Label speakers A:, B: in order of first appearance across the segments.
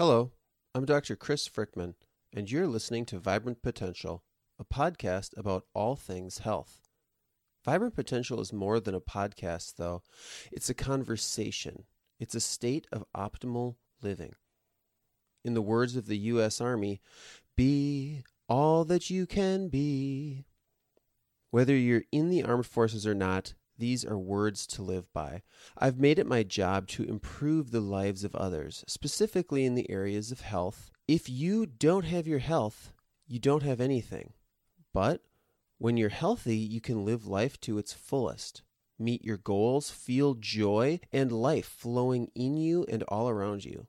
A: Hello, I'm Dr. Chris Frickman, and you're listening to Vibrant Potential, a podcast about all things health. Vibrant Potential is more than a podcast, though. It's a conversation, it's a state of optimal living. In the words of the U.S. Army, be all that you can be. Whether you're in the armed forces or not, these are words to live by. I've made it my job to improve the lives of others, specifically in the areas of health. If you don't have your health, you don't have anything. But when you're healthy, you can live life to its fullest, meet your goals, feel joy and life flowing in you and all around you.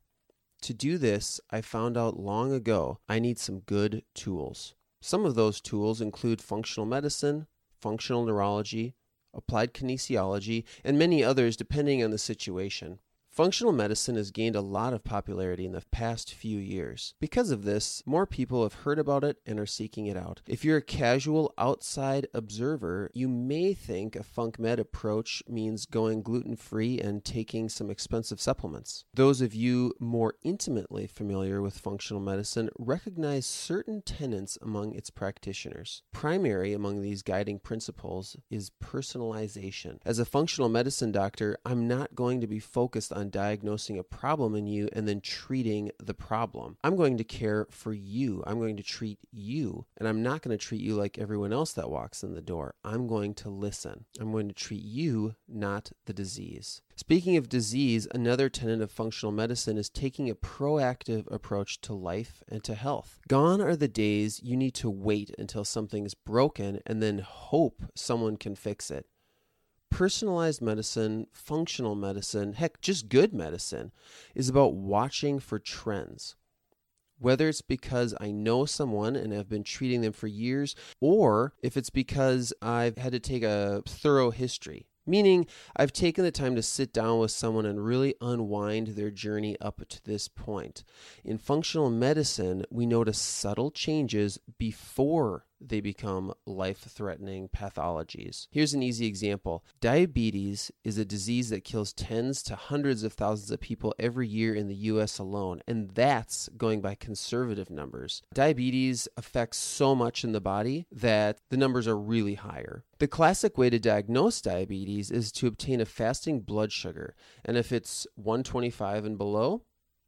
A: To do this, I found out long ago I need some good tools. Some of those tools include functional medicine, functional neurology, applied kinesiology, and many others depending on the situation. Functional medicine has gained a lot of popularity in the past few years. Because of this, more people have heard about it and are seeking it out. If you're a casual outside observer, you may think a funk med approach means going gluten free and taking some expensive supplements. Those of you more intimately familiar with functional medicine recognize certain tenets among its practitioners. Primary among these guiding principles is personalization. As a functional medicine doctor, I'm not going to be focused on on diagnosing a problem in you and then treating the problem. I'm going to care for you. I'm going to treat you. And I'm not going to treat you like everyone else that walks in the door. I'm going to listen. I'm going to treat you, not the disease. Speaking of disease, another tenet of functional medicine is taking a proactive approach to life and to health. Gone are the days you need to wait until something's broken and then hope someone can fix it personalized medicine, functional medicine, heck, just good medicine, is about watching for trends. Whether it's because I know someone and have been treating them for years, or if it's because I've had to take a thorough history Meaning, I've taken the time to sit down with someone and really unwind their journey up to this point. In functional medicine, we notice subtle changes before they become life threatening pathologies. Here's an easy example diabetes is a disease that kills tens to hundreds of thousands of people every year in the US alone, and that's going by conservative numbers. Diabetes affects so much in the body that the numbers are really higher. The classic way to diagnose diabetes is to obtain a fasting blood sugar, and if it's 125 and below,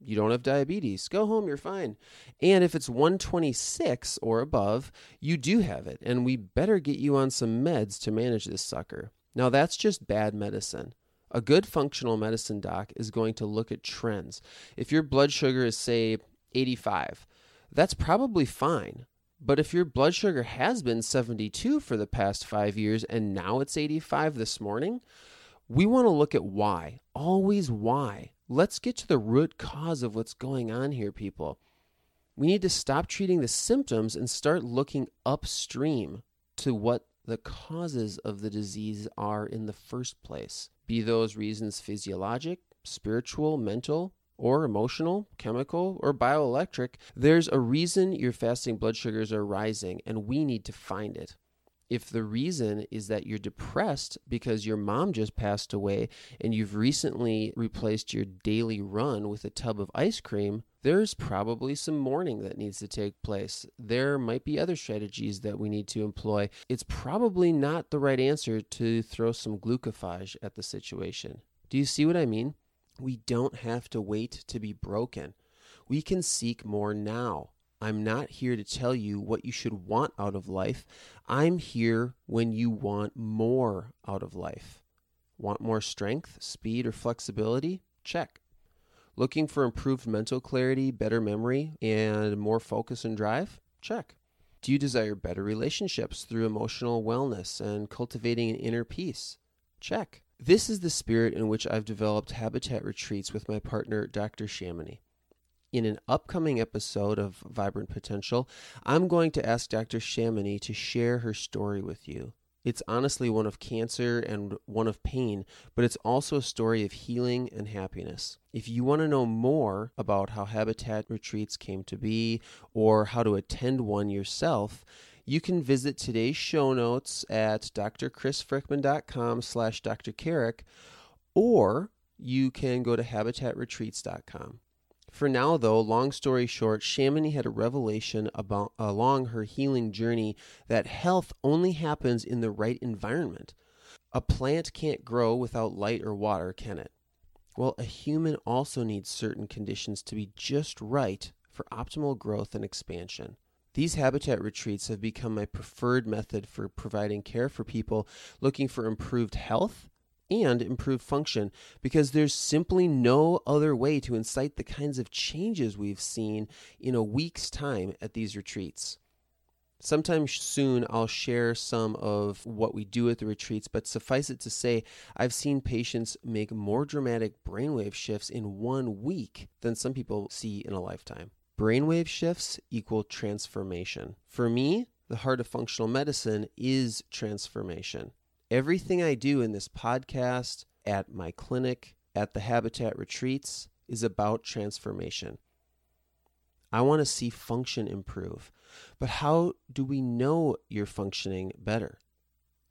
A: you don't have diabetes. Go home, you're fine. And if it's 126 or above, you do have it, and we better get you on some meds to manage this sucker. Now, that's just bad medicine. A good functional medicine doc is going to look at trends. If your blood sugar is, say, 85, that's probably fine. But if your blood sugar has been 72 for the past five years and now it's 85 this morning, we want to look at why. Always why. Let's get to the root cause of what's going on here, people. We need to stop treating the symptoms and start looking upstream to what the causes of the disease are in the first place. Be those reasons physiologic, spiritual, mental, or emotional, chemical, or bioelectric, there's a reason your fasting blood sugars are rising, and we need to find it. If the reason is that you're depressed because your mom just passed away and you've recently replaced your daily run with a tub of ice cream, there's probably some mourning that needs to take place. There might be other strategies that we need to employ. It's probably not the right answer to throw some glucophage at the situation. Do you see what I mean? We don't have to wait to be broken. We can seek more now. I'm not here to tell you what you should want out of life. I'm here when you want more out of life. Want more strength, speed, or flexibility? Check. Looking for improved mental clarity, better memory, and more focus and drive? Check. Do you desire better relationships through emotional wellness and cultivating an inner peace? Check. This is the spirit in which I've developed Habitat Retreats with my partner, Dr. Chamonix. In an upcoming episode of Vibrant Potential, I'm going to ask Dr. Chamonix to share her story with you. It's honestly one of cancer and one of pain, but it's also a story of healing and happiness. If you want to know more about how Habitat Retreats came to be or how to attend one yourself, you can visit today's show notes at drchrisfrickman.com slash drcarrick, or you can go to habitatretreats.com. For now, though, long story short, Chamonix had a revelation about along her healing journey that health only happens in the right environment. A plant can't grow without light or water, can it? Well, a human also needs certain conditions to be just right for optimal growth and expansion. These habitat retreats have become my preferred method for providing care for people looking for improved health and improved function because there's simply no other way to incite the kinds of changes we've seen in a week's time at these retreats. Sometime soon, I'll share some of what we do at the retreats, but suffice it to say, I've seen patients make more dramatic brainwave shifts in one week than some people see in a lifetime. Brainwave shifts equal transformation. For me, the heart of functional medicine is transformation. Everything I do in this podcast, at my clinic, at the Habitat retreats, is about transformation. I want to see function improve. But how do we know you're functioning better?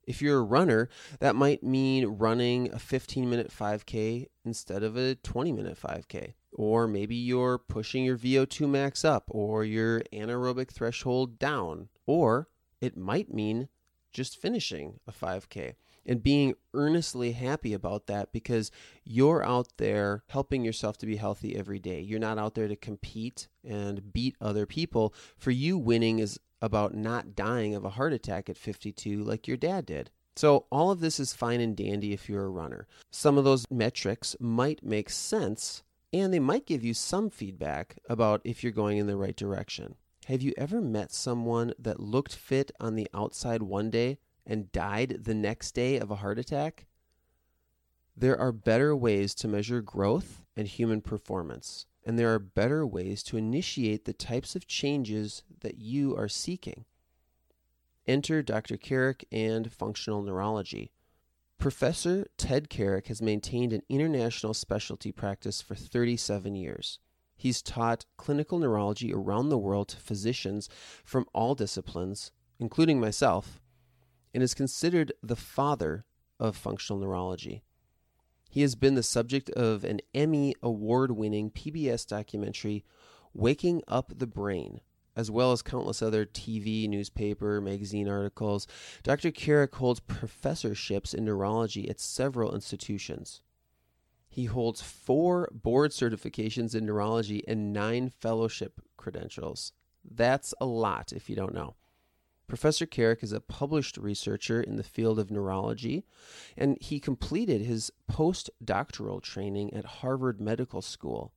A: If you're a runner, that might mean running a 15 minute 5K instead of a 20 minute 5K. Or maybe you're pushing your VO2 max up or your anaerobic threshold down. Or it might mean just finishing a 5K and being earnestly happy about that because you're out there helping yourself to be healthy every day. You're not out there to compete and beat other people. For you, winning is about not dying of a heart attack at 52 like your dad did. So, all of this is fine and dandy if you're a runner. Some of those metrics might make sense and they might give you some feedback about if you're going in the right direction. Have you ever met someone that looked fit on the outside one day and died the next day of a heart attack? There are better ways to measure growth and human performance, and there are better ways to initiate the types of changes that you are seeking. Enter Dr. Carrick and functional neurology. Professor Ted Carrick has maintained an international specialty practice for 37 years. He's taught clinical neurology around the world to physicians from all disciplines, including myself, and is considered the father of functional neurology. He has been the subject of an Emmy award winning PBS documentary, Waking Up the Brain, as well as countless other TV, newspaper, magazine articles. Dr. Carrick holds professorships in neurology at several institutions. He holds four board certifications in neurology and nine fellowship credentials. That's a lot if you don't know. Professor Carrick is a published researcher in the field of neurology, and he completed his postdoctoral training at Harvard Medical School.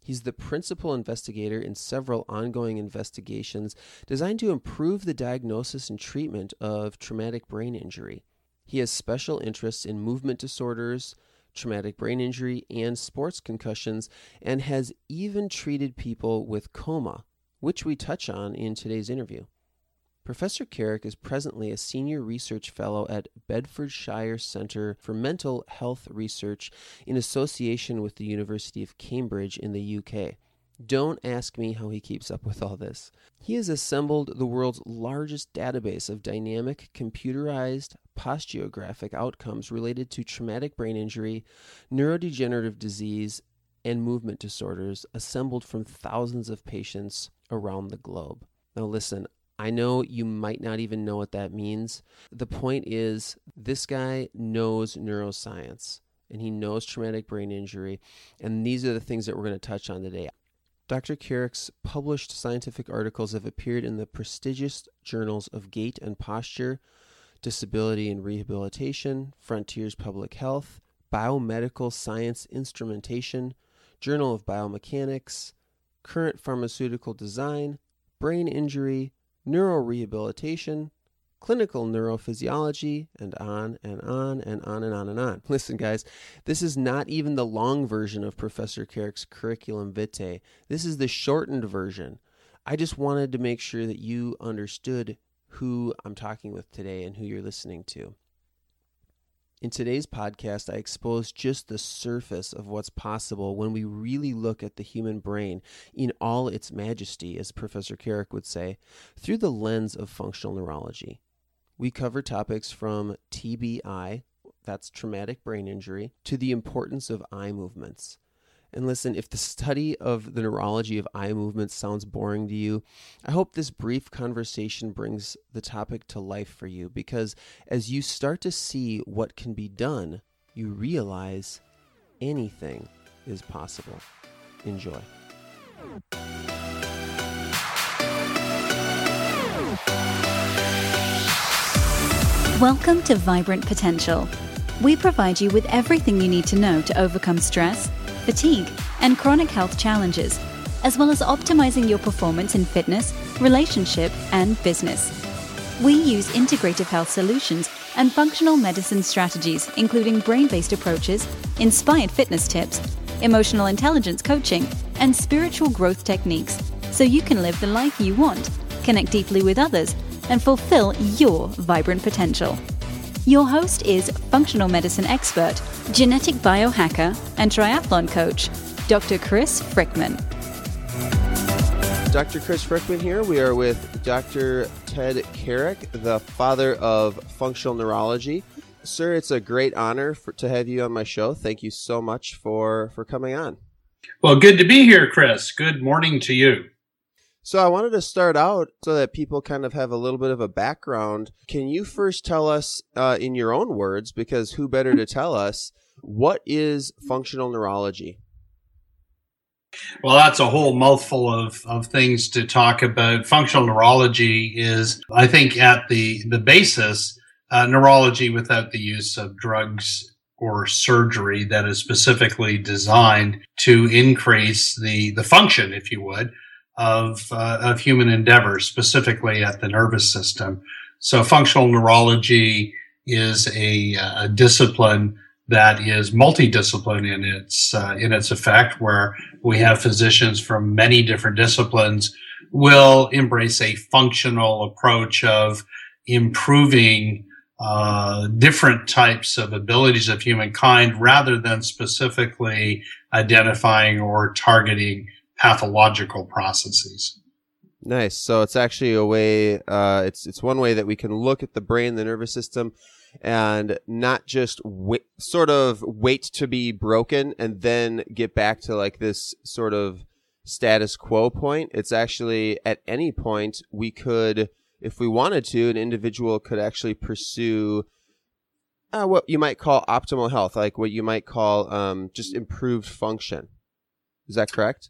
A: He's the principal investigator in several ongoing investigations designed to improve the diagnosis and treatment of traumatic brain injury. He has special interests in movement disorders, traumatic brain injury, and sports concussions, and has even treated people with coma, which we touch on in today's interview. Professor Carrick is presently a senior research fellow at Bedfordshire Centre for Mental Health Research in association with the University of Cambridge in the UK. Don't ask me how he keeps up with all this. He has assembled the world's largest database of dynamic, computerized posturographic outcomes related to traumatic brain injury, neurodegenerative disease, and movement disorders, assembled from thousands of patients around the globe. Now, listen, I know you might not even know what that means. The point is, this guy knows neuroscience and he knows traumatic brain injury. And these are the things that we're going to touch on today. Dr. Carrick's published scientific articles have appeared in the prestigious journals of Gait and Posture, Disability and Rehabilitation, Frontiers Public Health, Biomedical Science Instrumentation, Journal of Biomechanics, Current Pharmaceutical Design, Brain Injury, neurorehabilitation, clinical neurophysiology, and on and on and on and on and on. Listen, guys, this is not even the long version of Professor Carrick's curriculum vitae. This is the shortened version. I just wanted to make sure that you understood who I'm talking with today and who you're listening to. In today's podcast, I expose just the surface of what's possible when we really look at the human brain in all its majesty, as Professor Carrick would say, through the lens of functional neurology. We cover topics from TBI, that's traumatic brain injury, to the importance of eye movements. And listen, if the study of the neurology of eye movements sounds boring to you, I hope this brief conversation brings the topic to life for you because as you start to see what can be done, you realize anything is possible. Enjoy.
B: Welcome to Vibrant Potential. We provide you with everything you need to know to overcome stress, fatigue, and chronic health challenges, as well as optimizing your performance in fitness, relationship, and business. We use integrative health solutions and functional medicine strategies, including brain based approaches, inspired fitness tips, emotional intelligence coaching, and spiritual growth techniques, so you can live the life you want, connect deeply with others, and fulfill your vibrant potential. Your host is functional medicine expert, genetic biohacker, and triathlon coach, Dr. Chris Frickman.
A: Dr. Chris Frickman here. We are with Dr. Ted Carrick, the father of functional neurology. Sir, it's a great honor for, to have you on my show. Thank you so much for, for coming on.
C: Well, good to be here, Chris. Good morning to you.
A: So I wanted to start out so that people kind of have a little bit of a background. Can you first tell us, uh, in your own words, because who better to tell us, what is functional neurology?
C: Well, that's a whole mouthful of, of things to talk about. Functional neurology is, I think, at the, the basis, uh, neurology without the use of drugs or surgery that is specifically designed to increase the, the function, if you would, of, uh, of human endeavors, specifically at the nervous system. So functional neurology is a, a discipline that is multidiscipline in its uh, in its effect, where we have physicians from many different disciplines will embrace a functional approach of improving uh, different types of abilities of humankind rather than specifically identifying or targeting pathological processes.
A: Nice. So it's actually a way. Uh, it's it's one way that we can look at the brain, the nervous system, and not just wait, sort of wait to be broken and then get back to like this sort of status quo point. It's actually at any point we could, if we wanted to, an individual could actually pursue uh, what you might call optimal health, like what you might call um, just improved function. Is that correct?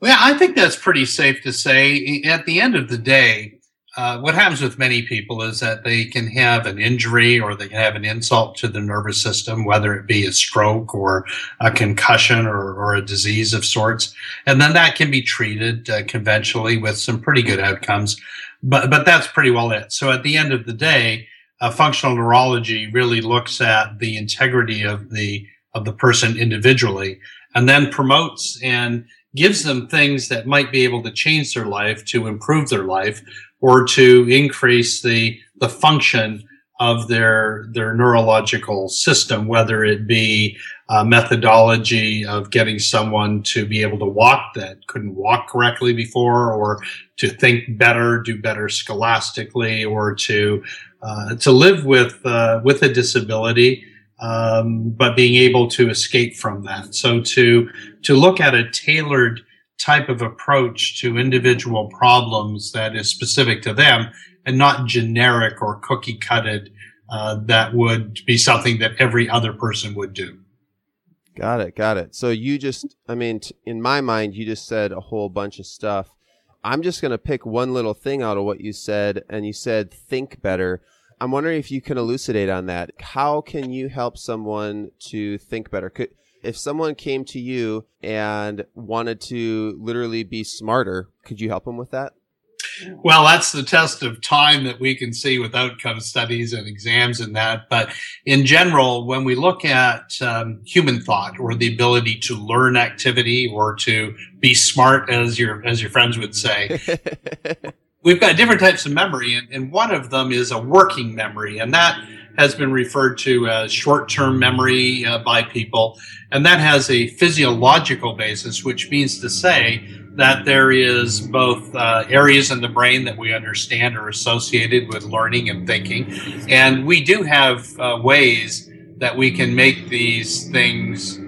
C: Well, I think that's pretty safe to say. At the end of the day, uh, what happens with many people is that they can have an injury or they can have an insult to the nervous system, whether it be a stroke or a concussion or, or a disease of sorts. And then that can be treated uh, conventionally with some pretty good outcomes. But, but that's pretty well it. So at the end of the day, uh, functional neurology really looks at the integrity of the, of the person individually and then promotes and gives them things that might be able to change their life, to improve their life, or to increase the the function of their their neurological system, whether it be a methodology of getting someone to be able to walk that couldn't walk correctly before, or to think better, do better scholastically, or to uh, to live with uh, with a disability um, but being able to escape from that. So to to look at a tailored type of approach to individual problems that is specific to them and not generic or cookie cutted uh, that would be something that every other person would do.
A: Got it. Got it. So you just, I mean, t- in my mind, you just said a whole bunch of stuff. I'm just going to pick one little thing out of what you said, and you said think better. I'm wondering if you can elucidate on that. How can you help someone to think better? Could, if someone came to you and wanted to literally be smarter, could you help them with that?
C: Well, that's the test of time that we can see with outcome studies and exams and that. But in general, when we look at um, human thought or the ability to learn activity or to be smart, as your as your friends would say, we've got different types of memory, and, and one of them is a working memory, and that has been referred to as short-term memory uh, by people, and that has a physiological basis, which means to say that there is both uh, areas in the brain that we understand are associated with learning and thinking, and we do have uh, ways that we can make these things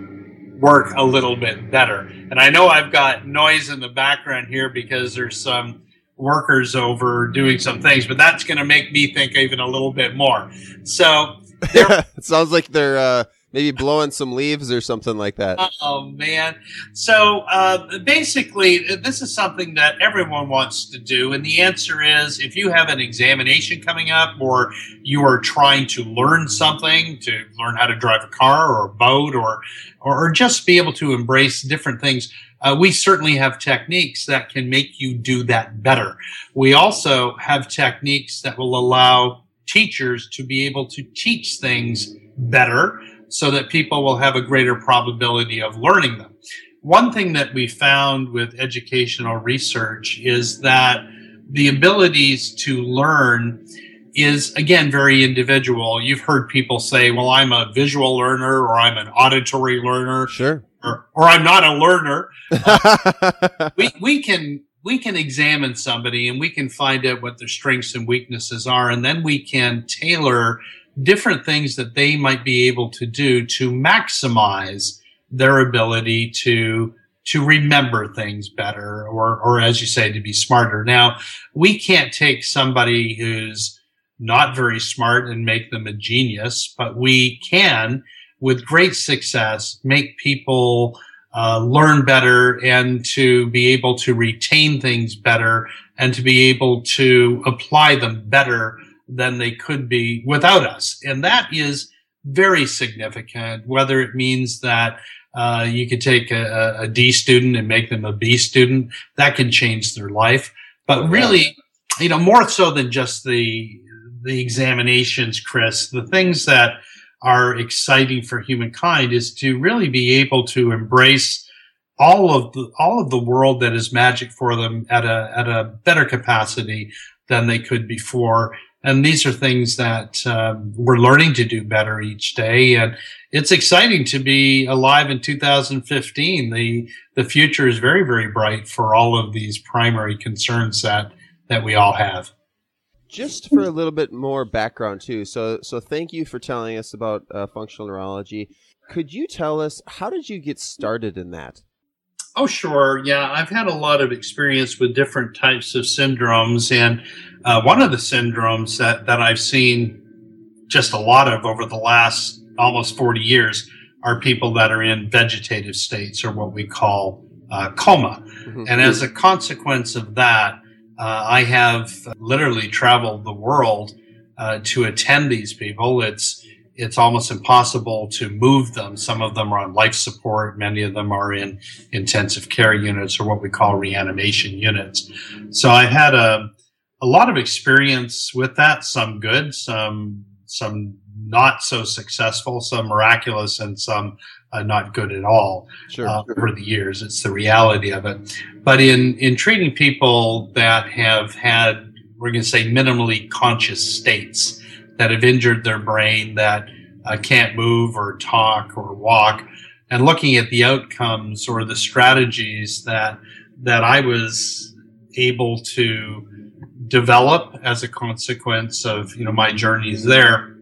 C: work a little bit better. And I know I've got noise in the background here because there's some workers over doing some things, but that's going to make me think even a little bit more. So
A: it sounds like they're uh, maybe blowing some leaves or something like that.
C: Oh man! So uh, basically, this is something that everyone wants to do, and the answer is: if you have an examination coming up, or you are trying to learn something, to learn how to drive a car or a boat, or or, or just be able to embrace different things. Uh, we certainly have techniques that can make you do that better. We also have techniques that will allow teachers to be able to teach things better so that people will have a greater probability of learning them. One thing that we found with educational research is that the abilities to learn is again very individual. You've heard people say, well, I'm a visual learner or I'm an auditory learner.
A: Sure.
C: Or, or I'm not a learner. Uh, we, we can we can examine somebody and we can find out what their strengths and weaknesses are and then we can tailor different things that they might be able to do to maximize their ability to to remember things better or or as you say to be smarter now we can't take somebody who's not very smart and make them a genius but we can with great success make people uh, learn better and to be able to retain things better and to be able to apply them better than they could be without us. And that is very significant, whether it means that uh, you could take a, a D student and make them a B student, that can change their life. But really, you know, more so than just the, the examinations, Chris, the things that are exciting for humankind is to really be able to embrace all of the all of the world that is magic for them at a at a better capacity than they could before and these are things that um, we're learning to do better each day. And it's exciting to be alive in 2015. The the future is very very bright for all of these primary concerns that that we all have.
A: Just for a little bit more background too. So so thank you for telling us about uh, functional neurology. Could you tell us how did you get started in that?
C: Oh, sure. Yeah, I've had a lot of experience with different types of syndromes, and uh, one of the syndromes that, that I've seen just a lot of over the last almost 40 years are people that are in vegetative states or what we call uh, coma. Mm-hmm. And as a consequence of that, uh, I have literally traveled the world uh, to attend these people. It's it's almost impossible to move them. Some of them are on life support. Many of them are in intensive care units or what we call reanimation units. So I had a a lot of experience with that. Some good, some some not so successful, some miraculous, and some uh, not good at all
A: sure.
C: uh, over the years. It's the reality of it. But in in treating people that have had, we're going to say, minimally conscious states that have injured their brain, that uh, can't move or talk or walk, and looking at the outcomes or the strategies that that I was able to develop as a consequence of you know my journeys there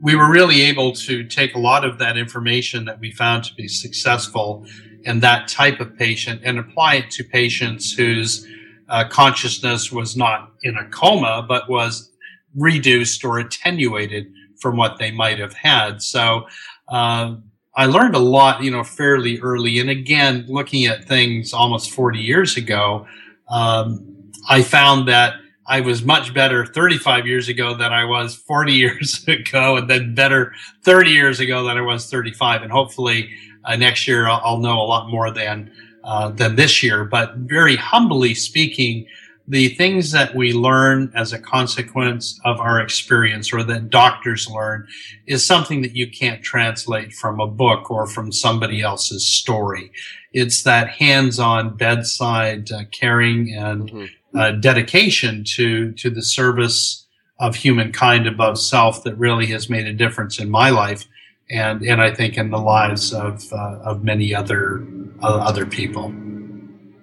C: we were really able to take a lot of that information that we found to be successful in that type of patient and apply it to patients whose uh, consciousness was not in a coma but was reduced or attenuated from what they might have had so uh, I learned a lot, you know, fairly early. And again, looking at things almost 40 years ago, um, I found that I was much better 35 years ago than I was 40 years ago, and then better 30 years ago than I was 35. And hopefully uh, next year I'll, I'll, know a lot more than uh, than this year. But very humbly speaking, the things that we learn as a consequence of our experience or that doctors learn is something that you can't translate from a book or from somebody else's story. It's that hands-on bedside uh, caring and mm-hmm uh, dedication to to the service of humankind above self that really has made a difference in my life and and I think in the lives of uh, of many other uh, other people.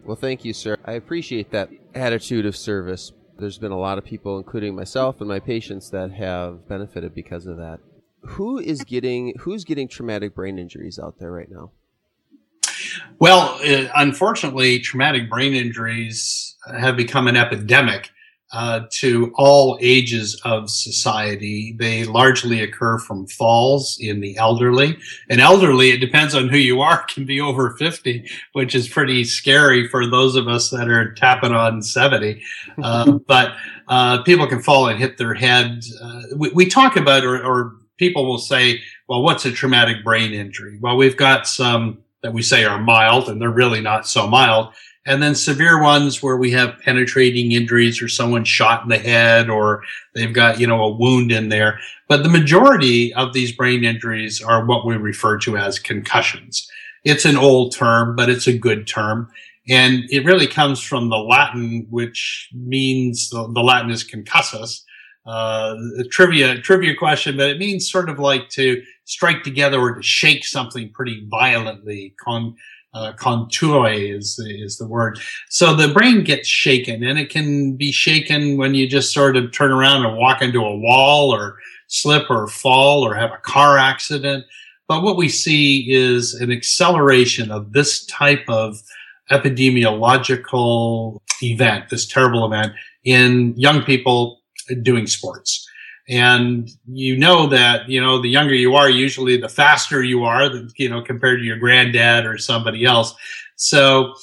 A: Well, thank you, sir. I appreciate that attitude of service. There's been a lot of people, including myself and my patients, that have benefited because of that. who is getting who's getting traumatic brain injuries out there right now?
C: Well, uh, unfortunately, traumatic brain injuries have become an epidemic uh, to all ages of society. They largely occur from falls in the elderly. And elderly, it depends on who you are, can be over 50, which is pretty scary for those of us that are tapping on 70. Uh, but uh, people can fall and hit their head. Uh, we, we, talk about, or, or people will say, well, what's a traumatic brain injury? Well, we've got some that we say are mild, and they're really not so mild and then severe ones where we have penetrating injuries or someone shot in the head or they've got you know a wound in there. But the majority of these brain injuries are what we refer to as concussions. It's an old term but it's a good term. And it really comes from the latin which means the, the latin is concussus. Uh, trivia trivia question but it means sort of like to strike together or to shake something pretty violently. Con uh, contour is is the word. So the brain gets shaken, and it can be shaken when you just sort of turn around and walk into a wall, or slip, or fall, or have a car accident. But what we see is an acceleration of this type of epidemiological event, this terrible event in young people doing sports. And you know that, you know, the younger you are, usually the faster you are, you know, compared to your granddad or somebody else. So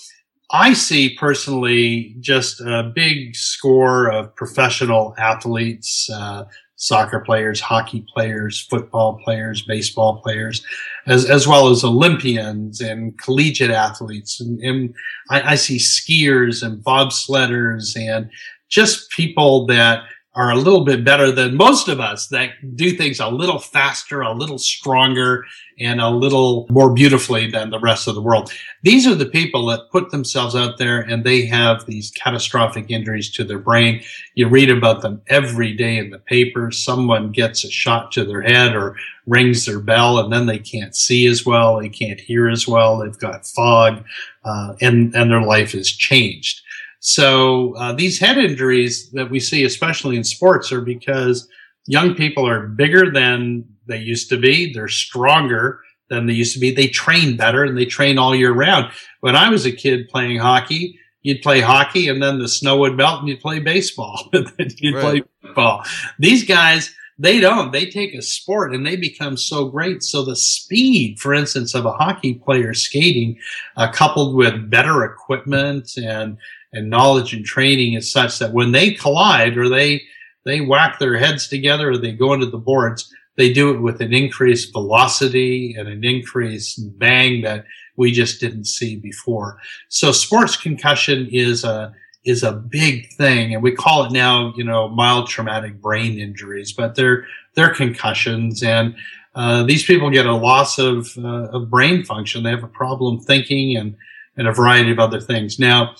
C: I see personally just a big score of professional athletes, uh, soccer players, hockey players, football players, baseball players, as, as well as Olympians and collegiate athletes. And, and I, I see skiers and bobsledders and just people that are a little bit better than most of us that do things a little faster, a little stronger, and a little more beautifully than the rest of the world. These are the people that put themselves out there and they have these catastrophic injuries to their brain. You read about them every day in the paper. Someone gets a shot to their head or rings their bell and then they can't see as well. They can't hear as well. They've got fog, uh, and, and their life is changed. So uh, these head injuries that we see, especially in sports, are because young people are bigger than they used to be. They're stronger than they used to be. They train better and they train all year round. When I was a kid playing hockey, you'd play hockey and then the snow would melt and you'd play baseball. you'd right. play football. These guys, they don't. They take a sport and they become so great. So the speed, for instance, of a hockey player skating, uh, coupled with better equipment and and knowledge and training is such that when they collide or they they whack their heads together or they go into the boards, they do it with an increased velocity and an increased bang that we just didn't see before. So sports concussion is a is a big thing, and we call it now, you know, mild traumatic brain injuries, but they're they're concussions, and uh, these people get a loss of uh, of brain function. They have a problem thinking and and a variety of other things. Now,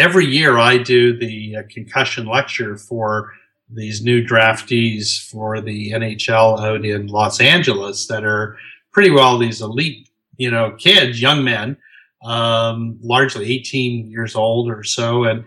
C: every year I do the uh, concussion lecture for these new draftees for the NHL out in Los Angeles that are pretty well these elite, you know, kids, young men, um, largely 18 years old or so. And,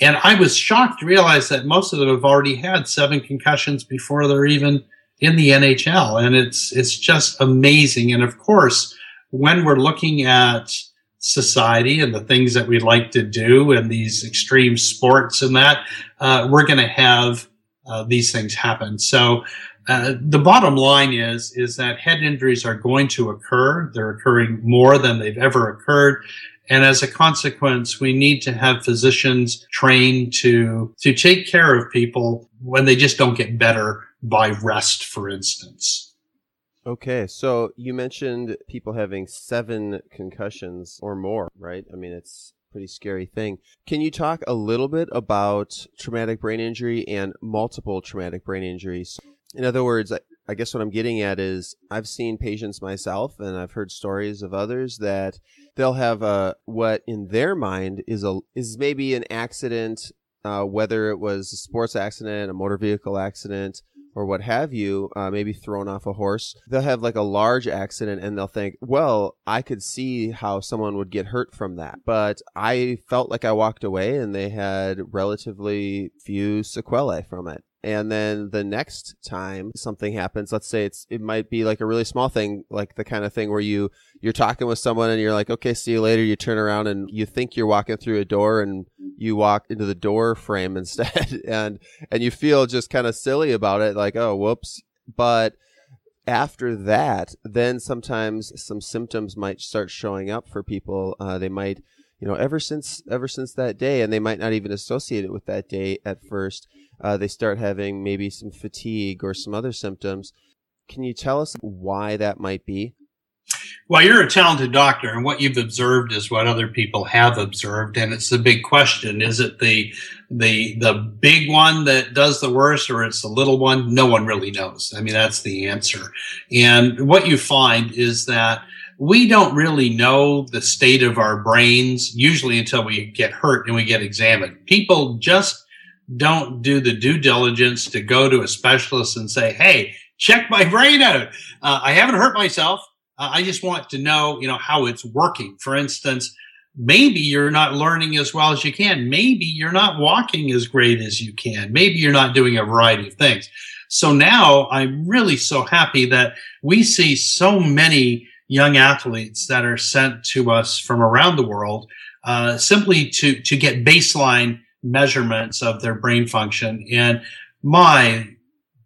C: and I was shocked to realize that most of them have already had seven concussions before they're even in the NHL. And it's, it's just amazing. And of course, when we're looking at society and the things that we like to do and these extreme sports and that, uh, we're going to have uh, these things happen. So uh, the bottom line is is that head injuries are going to occur. They're occurring more than they've ever occurred. And as a consequence, we need to have physicians trained to, to take care of people when they just don't get better by rest, for instance.
A: Okay, so you mentioned people having seven concussions or more, right? I mean, it's pretty scary thing. Can you talk a little bit about traumatic brain injury and multiple traumatic brain injuries? In other words, I guess what I'm getting at is I've seen patients myself and I've heard stories of others that they'll have a what in their mind is a is maybe an accident uh, whether it was a sports accident, a motor vehicle accident, or what have you, uh, maybe thrown off a horse, they'll have like a large accident and they'll think, well, I could see how someone would get hurt from that. But I felt like I walked away and they had relatively few sequelae from it. And then the next time something happens let's say it's it might be like a really small thing like the kind of thing where you you're talking with someone and you're like okay see you later. You turn around and you think you're walking through a door and you walk into the door frame instead. And and you feel just kind of silly about it like oh whoops. But after that then sometimes some symptoms might start showing up for people. Uh, they might you know ever since ever since that day and they might not even associate it with that day at first uh, they start having maybe some fatigue or some other symptoms. Can you tell us why that might be?
C: Well you're a talented doctor and what you've observed is what other people have observed and it's the big question. Is it the the the big one that does the worst or it's the little one? No one really knows. I mean that's the answer. And what you find is that we don't really know the state of our brains usually until we get hurt and we get examined. People just don't do the due diligence to go to a specialist and say, Hey, check my brain out. Uh, I haven't hurt myself. Uh, I just want to know, you know, how it's working. For instance, maybe you're not learning as well as you can. Maybe you're not walking as great as you can. Maybe you're not doing a variety of things. So now I'm really so happy that we see so many young athletes that are sent to us from around the world uh, simply to to get baseline measurements of their brain function. And my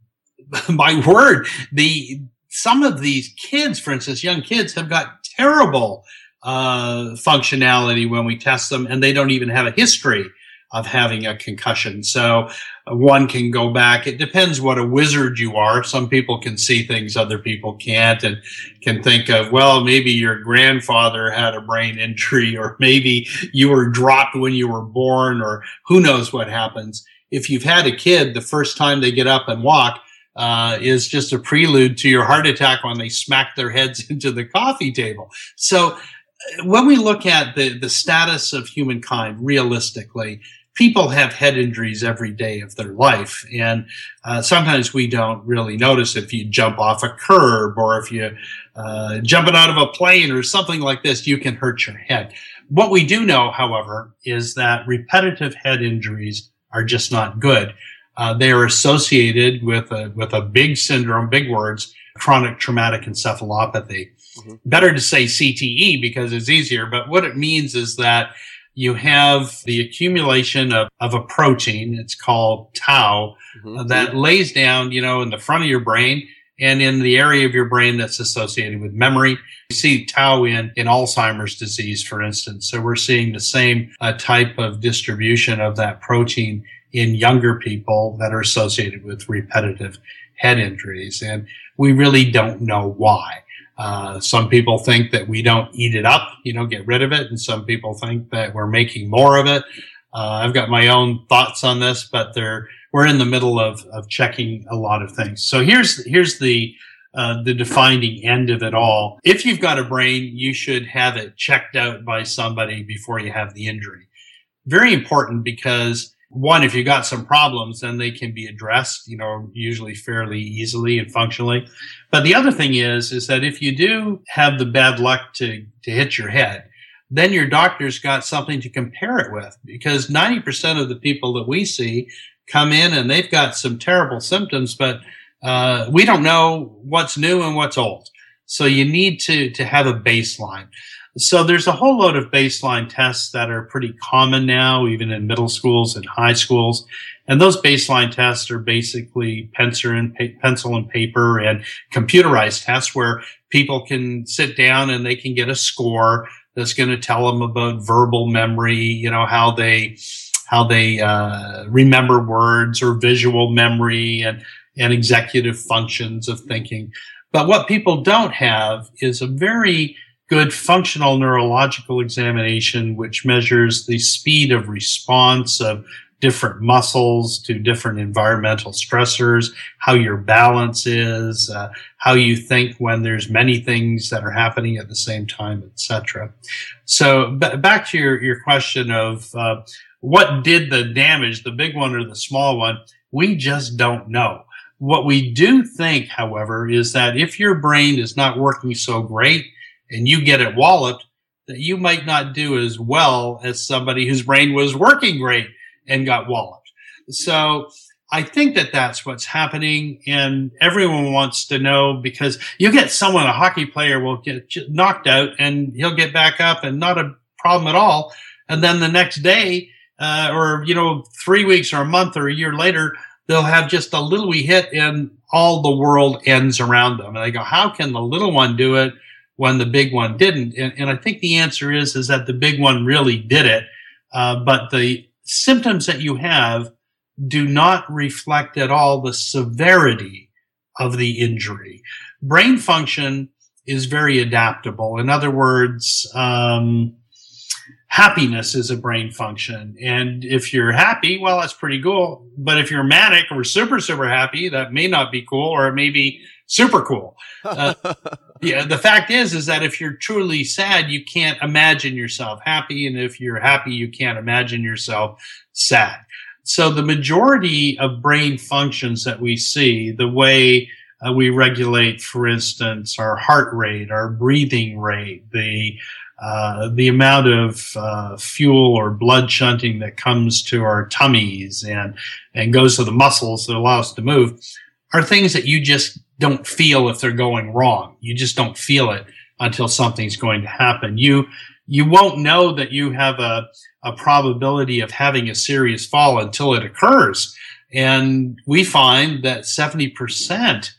C: my word, the some of these kids, for instance, young kids, have got terrible uh, functionality when we test them, and they don't even have a history of having a concussion. So uh, one can go back. It depends what a wizard you are. Some people can see things other people can't and can think of, well, maybe your grandfather had a brain injury or maybe you were dropped when you were born or who knows what happens. If you've had a kid, the first time they get up and walk, uh, is just a prelude to your heart attack when they smack their heads into the coffee table. So uh, when we look at the, the status of humankind realistically, people have head injuries every day of their life. And uh, sometimes we don't really notice if you jump off a curb or if you uh, jumping out of a plane or something like this, you can hurt your head. What we do know, however, is that repetitive head injuries are just not good. Uh, they are associated with a, with a big syndrome, big words, chronic traumatic encephalopathy. Mm-hmm. Better to say CTE because it's easier, but what it means is that you have the accumulation of, of a protein. It's called tau mm-hmm. that lays down, you know, in the front of your brain and in the area of your brain that's associated with memory. You see tau in, in Alzheimer's disease, for instance. So we're seeing the same uh, type of distribution of that protein in younger people that are associated with repetitive head injuries. And we really don't know why. Uh, some people think that we don't eat it up, you know, get rid of it. And some people think that we're making more of it. Uh, I've got my own thoughts on this, but they're, we're in the middle of, of checking a lot of things. So here's, here's the, uh, the defining end of it all. If you've got a brain, you should have it checked out by somebody before you have the injury. Very important because one, if you got some problems, then they can be addressed, you know, usually fairly easily and functionally. But the other thing is, is that if you do have the bad luck to, to hit your head, then your doctor's got something to compare it with because 90% of the people that we see come in and they've got some terrible symptoms, but uh, we don't know what's new and what's old. So you need to, to have a baseline. So there's a whole load of baseline tests that are pretty common now, even in middle schools and high schools. And those baseline tests are basically pencil and, pa- pencil and paper and computerized tests where people can sit down and they can get a score that's going to tell them about verbal memory, you know, how they, how they, uh, remember words or visual memory and, and executive functions of thinking. But what people don't have is a very good functional neurological examination, which measures the speed of response of different muscles to different environmental stressors, how your balance is, uh, how you think when there's many things that are happening at the same time, etc. So b- back to your, your question of uh, what did the damage, the big one or the small one, we just don't know. What we do think, however, is that if your brain is not working so great, and you get it walloped, that you might not do as well as somebody whose brain was working great and got walloped. So I think that that's what's happening, and everyone wants to know because you get someone, a hockey player, will get knocked out, and he'll get back up, and not a problem at all. And then the next day, uh, or you know, three weeks or a month or a year later, they'll have just a little wee hit, and all the world ends around them. And they go, "How can the little one do it when the big one didn't?" And, and I think the answer is is that the big one really did it, uh, but the symptoms that you have do not reflect at all the severity of the injury. Brain function is very adaptable. In other words, um, happiness is a brain function. And if you're happy, well, that's pretty cool. But if you're manic or super, super happy, that may not be cool or it may be super cool. Uh, yeah. The fact is, is that if you're truly sad, you can't imagine yourself happy. And if you're happy, you can't imagine yourself sad. So the majority of brain functions that we see, the way uh, we regulate, for instance, our heart rate, our breathing rate, the uh, the amount of uh, fuel or blood shunting that comes to our tummies and and goes to the muscles that allow us to move are things that you just don't feel if they're going wrong. You just don't feel it until something's going to happen. You you won't know that you have a, a probability of having a serious fall until it occurs. And we find that 70%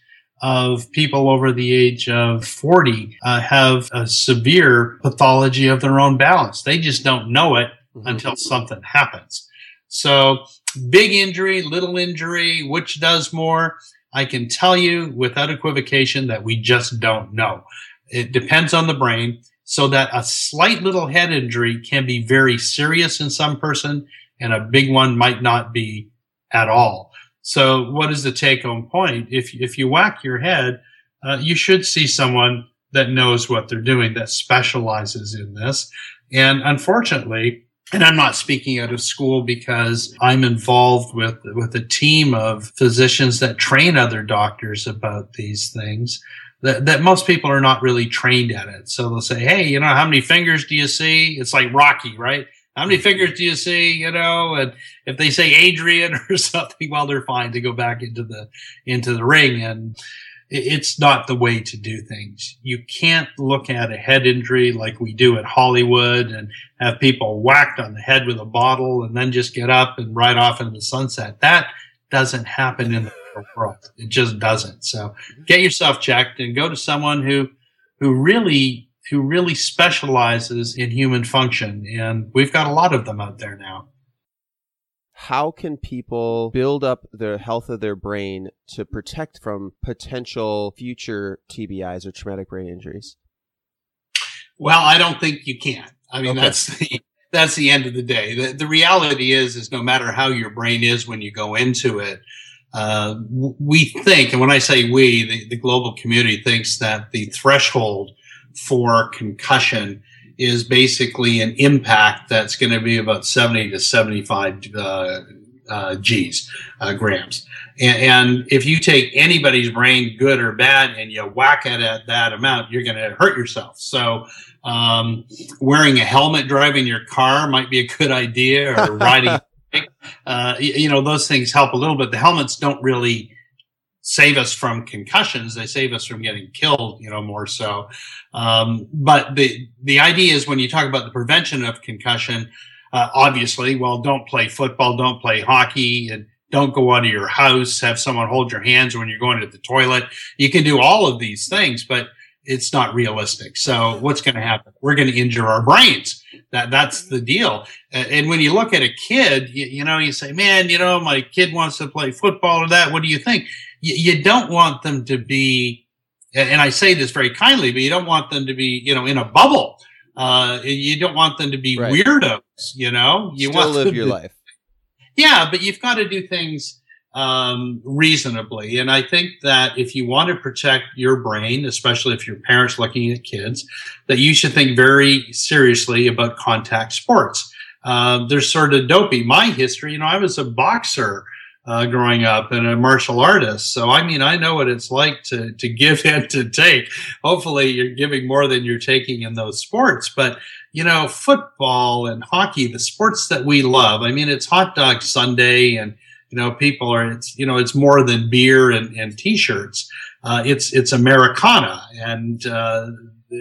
C: of people over the age of 40 uh, have a severe pathology of their own balance. They just don't know it mm-hmm. until something happens. So big injury, little injury, which does more? I can tell you without equivocation that we just don't know. It depends on the brain so that a slight little head injury can be very serious in some person and a big one might not be at all. So what is the take home point? If, if you whack your head, uh, you should see someone that knows what they're doing, that specializes in this. And unfortunately, and I'm not speaking out of school because I'm involved with, with a team of physicians that train other doctors about these things that, that most people are not really trained at it. So they'll say, Hey, you know, how many fingers do you see? It's like Rocky, right? How many hmm. fingers do you see? You know, and if they say Adrian or something, well, they're fine to go back into the, into the ring. And it's not the way to do things. You can't look at a head injury like we do at Hollywood and have people whacked on the head with a bottle and then just get up and ride off into the sunset. That doesn't happen in the world. It just doesn't. So get yourself checked and go to someone who, who really, who really specializes in human function. And we've got a lot of them out there now.
A: How can people build up the health of their brain to protect from potential future TBIs or traumatic brain injuries?
C: Well, I don't think you can. I mean, okay. that's the, that's the end of the day. The, the reality is, is no matter how your brain is when you go into it, uh, we think, and when I say we, the, the global community thinks that the threshold for concussion is basically an impact that's going to be about 70 to 75 uh, uh, G's, uh, grams. And, and, if you take anybody's brain, good or bad, and you whack it at that amount, you're going to hurt yourself. So, um, wearing a helmet driving your car might be a good idea, or riding uh, you know, those things help a little bit. The helmets don't really save us from concussions. They save us from getting killed, you know, more so. Um, but the, the idea is when you talk about the prevention of concussion, uh, obviously, well, don't play football, don't play hockey, and don't go out of your house, have someone hold your hands when you're going to the toilet. You can do all of these things, but it's not realistic. So what's going to happen? We're going to injure our brains. That that's the deal. And when you look at a kid, you, you, know, you say, "Man, you know, my kid wants to play football or that. What do you think?" You, you don't want them to be, and I say this very kindly, but you don't want them to be, you know, in a bubble. Uh, you don't want them to be right. weirdos. You know, you want
A: Still
C: want
A: live your to, life.
C: Yeah, but you've got to do things um, reasonably. And I think that if you want to protect your brain, especially if your parents looking at kids, that you should think very seriously about contact sports. Uh, they're sort of dopey. My history, you know, I was a boxer. Uh, growing up and a martial artist. So, I mean, I know what it's like to, to give and to take. Hopefully you're giving more than you're taking in those sports, but you know, football and hockey, the sports that we love. I mean, it's hot dog Sunday and You know, people are it's you know it's more than beer and, and t-shirts. Uh, it's it's Americana, and uh,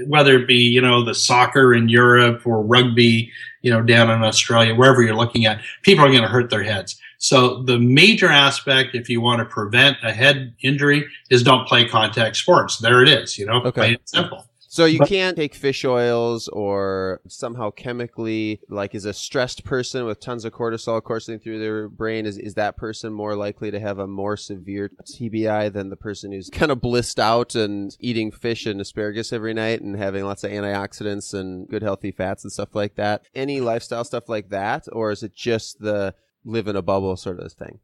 C: whether it be you know the soccer in Europe or rugby, you know down in Australia, wherever you're looking at, people are going to hurt their heads. So the major aspect, if you want to prevent a head injury, is don't play contact sports. There it is. You know, okay. plain simple.
A: So you but, can't take fish oils or somehow chemically, like is a stressed person with tons of cortisol coursing through their brain, is, is that person more likely to have a more severe TBI than the person who's kind of blissed out and eating fish and asparagus every night and having lots of antioxidants and good healthy fats and stuff like that? Any lifestyle stuff like that? Or is it just the live in a bubble sort of thing?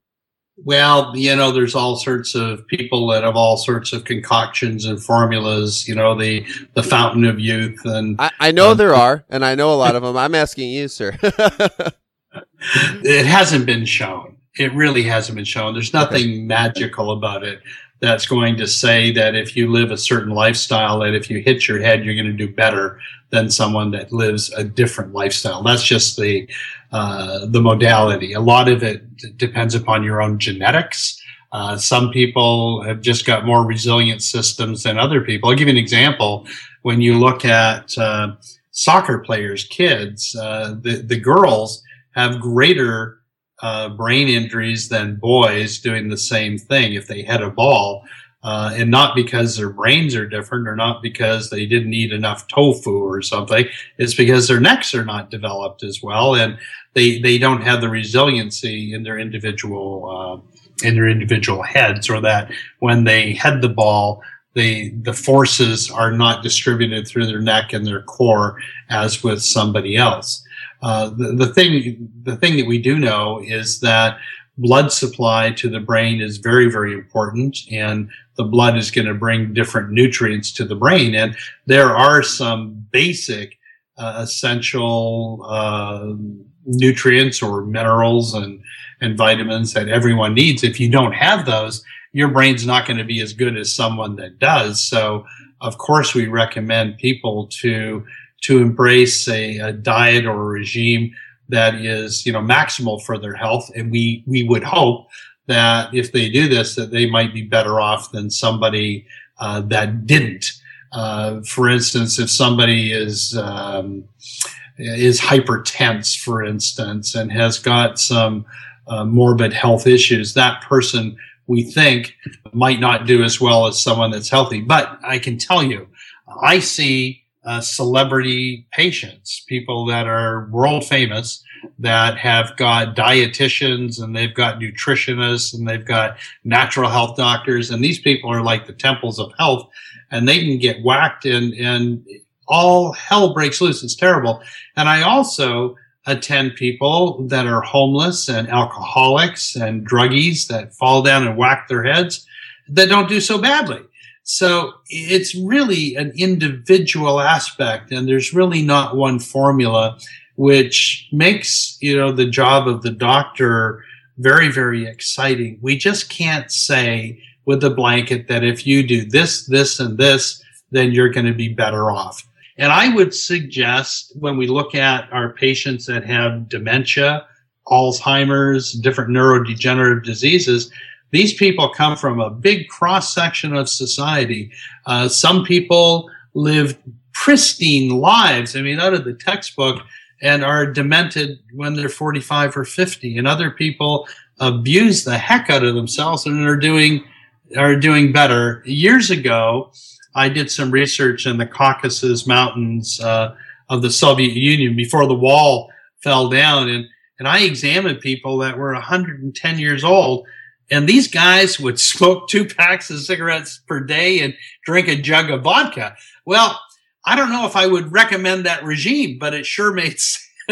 C: Well, you know, there's all sorts of people that have all sorts of concoctions and formulas. You know, the the fountain of youth, and
A: I, I know um, there are, and I know a lot of them. I'm asking you, sir.
C: it hasn't been shown. It really hasn't been shown. There's nothing okay. magical about it that's going to say that if you live a certain lifestyle, that if you hit your head, you're going to do better than someone that lives a different lifestyle. That's just the uh, the modality. A lot of it depends upon your own genetics. Uh, some people have just got more resilient systems than other people. I'll give you an example. When you look at uh, soccer players, kids, uh, the the girls have greater uh, brain injuries than boys doing the same thing if they hit a ball. Uh, and not because their brains are different or not because they didn't eat enough tofu or something. It's because their necks are not developed as well and they, they don't have the resiliency in their individual, uh, in their individual heads or that when they head the ball, they, the forces are not distributed through their neck and their core as with somebody else. Uh, the, the thing, the thing that we do know is that blood supply to the brain is very, very important, and the blood is going to bring different nutrients to the brain. And there are some basic uh, essential uh, nutrients or minerals and and vitamins that everyone needs. If you don't have those, your brain's not going to be as good as someone that does. So, of course, we recommend people to to embrace a, a diet or a regime that is, you know, maximal for their health. And we, we would hope that if they do this, that they might be better off than somebody uh, that didn't. Uh, for instance, if somebody is um, is hypertense, for instance, and has got some uh, morbid health issues, that person we think might not do as well as someone that's healthy. But I can tell you, I see uh, celebrity patients, people that are world famous that have got dietitians and they've got nutritionists and they've got natural health doctors. And these people are like the temples of health and they can get whacked and, and all hell breaks loose. It's terrible. And I also attend people that are homeless and alcoholics and druggies that fall down and whack their heads that don't do so badly. So it's really an individual aspect and there's really not one formula, which makes, you know, the job of the doctor very, very exciting. We just can't say with a blanket that if you do this, this, and this, then you're going to be better off. And I would suggest when we look at our patients that have dementia, Alzheimer's, different neurodegenerative diseases, these people come from a big cross section of society. Uh, some people live pristine lives. I mean, out of the textbook and are demented when they're 45 or 50 and other people abuse the heck out of themselves and are doing, are doing better. Years ago, I did some research in the Caucasus Mountains, uh, of the Soviet Union before the wall fell down and, and I examined people that were 110 years old and these guys would smoke two packs of cigarettes per day and drink a jug of vodka. Well, I don't know if I would recommend that regime, but it sure made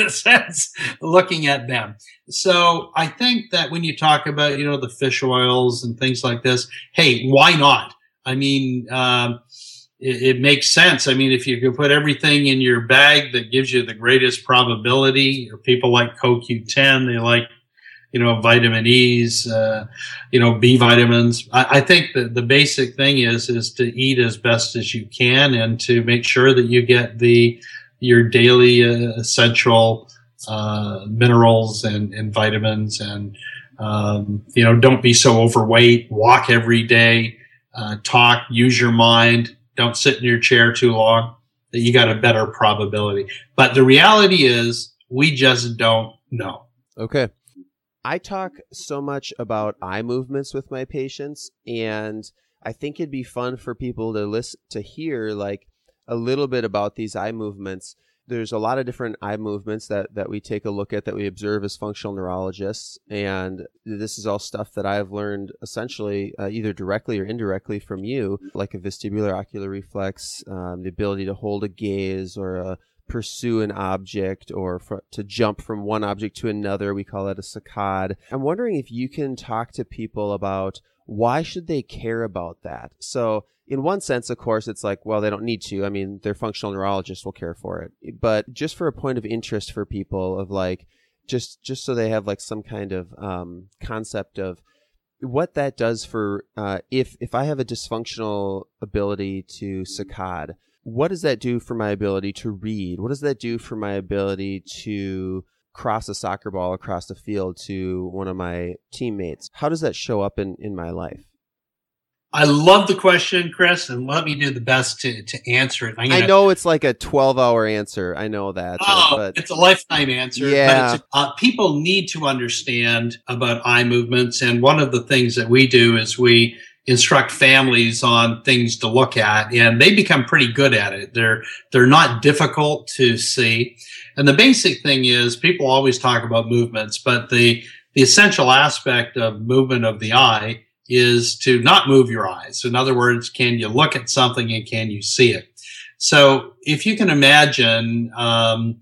C: sense looking at them. So I think that when you talk about, you know, the fish oils and things like this, hey, why not? I mean, um, it, it, makes sense. I mean, if you could put everything in your bag that gives you the greatest probability, people like CoQ10, they like you know, vitamin E's, uh, you know, B vitamins. I, I, think that the basic thing is, is to eat as best as you can and to make sure that you get the, your daily uh, essential, uh, minerals and, and vitamins and, Um, you know, don't be so overweight. Walk every day. Uh, talk. Use your mind. Don't sit in your chair too long. That you got a better probability. But the reality is, we just don't know.
A: Okay. I talk so much about eye movements with my patients, and I think it'd be fun for people to listen to hear like a little bit about these eye movements. There's a lot of different eye movements that, that we take a look at that we observe as functional neurologists. And this is all stuff that I've learned essentially uh, either directly or indirectly from you, like a vestibular ocular reflex, um, the ability to hold a gaze or a pursue an object or to jump from one object to another. We call it a saccade. I'm wondering if you can talk to people about why should they care about that? So in one sense, of course, it's like, well, they don't need to. I mean, their functional neurologist will care for it. But just for a point of interest for people of like, just just so they have like some kind of um, concept of what that does for uh, if if I have a dysfunctional ability to saccade, what does that do for my ability to read? What does that do for my ability to cross a soccer ball across the field to one of my teammates? How does that show up in, in my life?
C: I love the question, Chris, and let me do the best to, to answer it.
A: Gonna, i know it's like a 12 hour answer. I know that.
C: Oh, but, it's a lifetime answer.
A: Yeah.
C: A, uh, people need to understand about eye movements. And one of the things that we do is we instruct families on things to look at and they become pretty good at it. They're, they're not difficult to see. And the basic thing is people always talk about movements, but the, the essential aspect of movement of the eye is to not move your eyes. In other words, can you look at something and can you see it? So if you can imagine, um,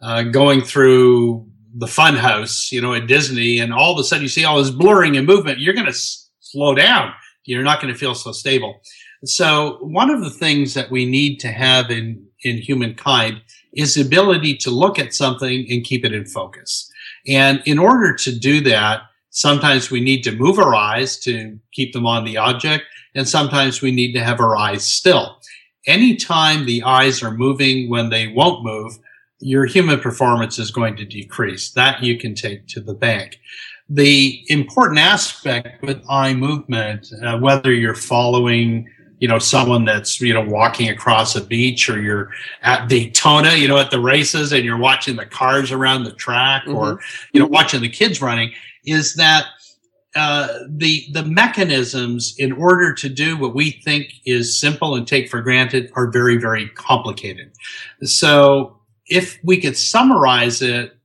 C: uh, going through the fun house, you know, at Disney and all of a sudden you see all this blurring and movement, you're going to s- slow down you're not going to feel so stable. So one of the things that we need to have in, in humankind is the ability to look at something and keep it in focus. And in order to do that, sometimes we need to move our eyes to keep them on the object. And sometimes we need to have our eyes still. Anytime the eyes are moving when they won't move, your human performance is going to decrease. That you can take to the bank the important aspect with eye movement, uh, whether you're following, you know, someone that's, you know, walking across a beach or you're at Daytona, you know, at the races and you're watching the cars around the track mm-hmm. or, you know, watching the kids running is that uh, the the mechanisms in order to do what we think is simple and take for granted are very very complicated. So if we could summarize it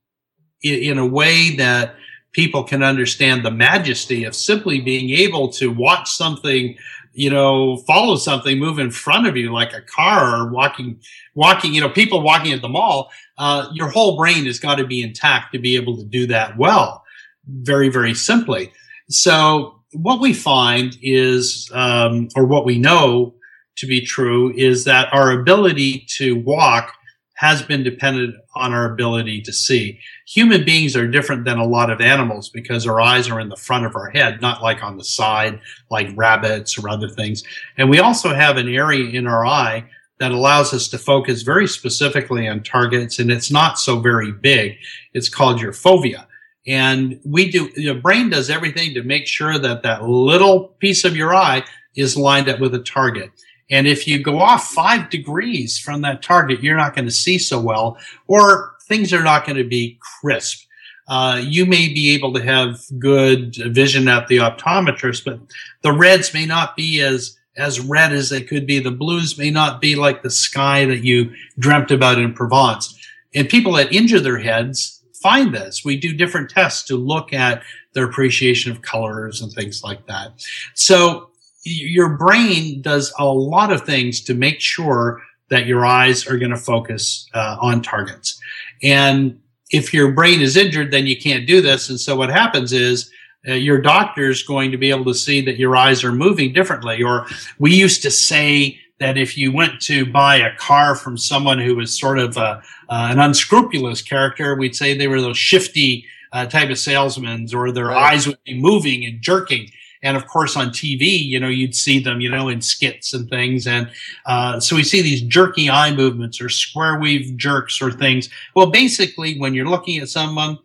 C: in, in a way that people can understand the majesty of simply being able to watch something you know follow something move in front of you like a car or walking walking you know people walking at the mall uh, your whole brain has got to be intact to be able to do that well very very simply. So what we find is um, or what we know to be true is that our ability to walk has been dependent on our ability to see. Human beings are different than a lot of animals because our eyes are in the front of our head, not like on the side, like rabbits or other things. And we also have an area in our eye that allows us to focus very specifically on targets, and it's not so very big. It's called your fovea. And we do, the brain does everything to make sure that that little piece of your eye is lined up with a target. And if you go off five degrees from that target, you're not going to see so well, or things are not going to be crisp. Uh, you may be able to have good vision at the optometrist, but the reds may not be as as red as they could be. The blues may not be like the sky that you dreamt about in Provence. And people that injure their heads find this. We do different tests to look at their appreciation of colors and things like that. So your brain does a lot of things to make sure that your eyes are going to focus uh, on targets. And if your brain is injured, then you can't do this. And so what happens is uh, your doctor is going to be able to see that your eyes are moving differently. Or we used to say that if you went to buy a car from someone who was sort of a, uh, an unscrupulous character, we'd say they were those shifty uh, type of salesmen, or their right. eyes would be moving and jerking. And of course, on TV, you know, you'd see them, you know, in skits and things. And uh, so we see these jerky eye movements or square wave jerks or things. Well, basically, when you're looking at someone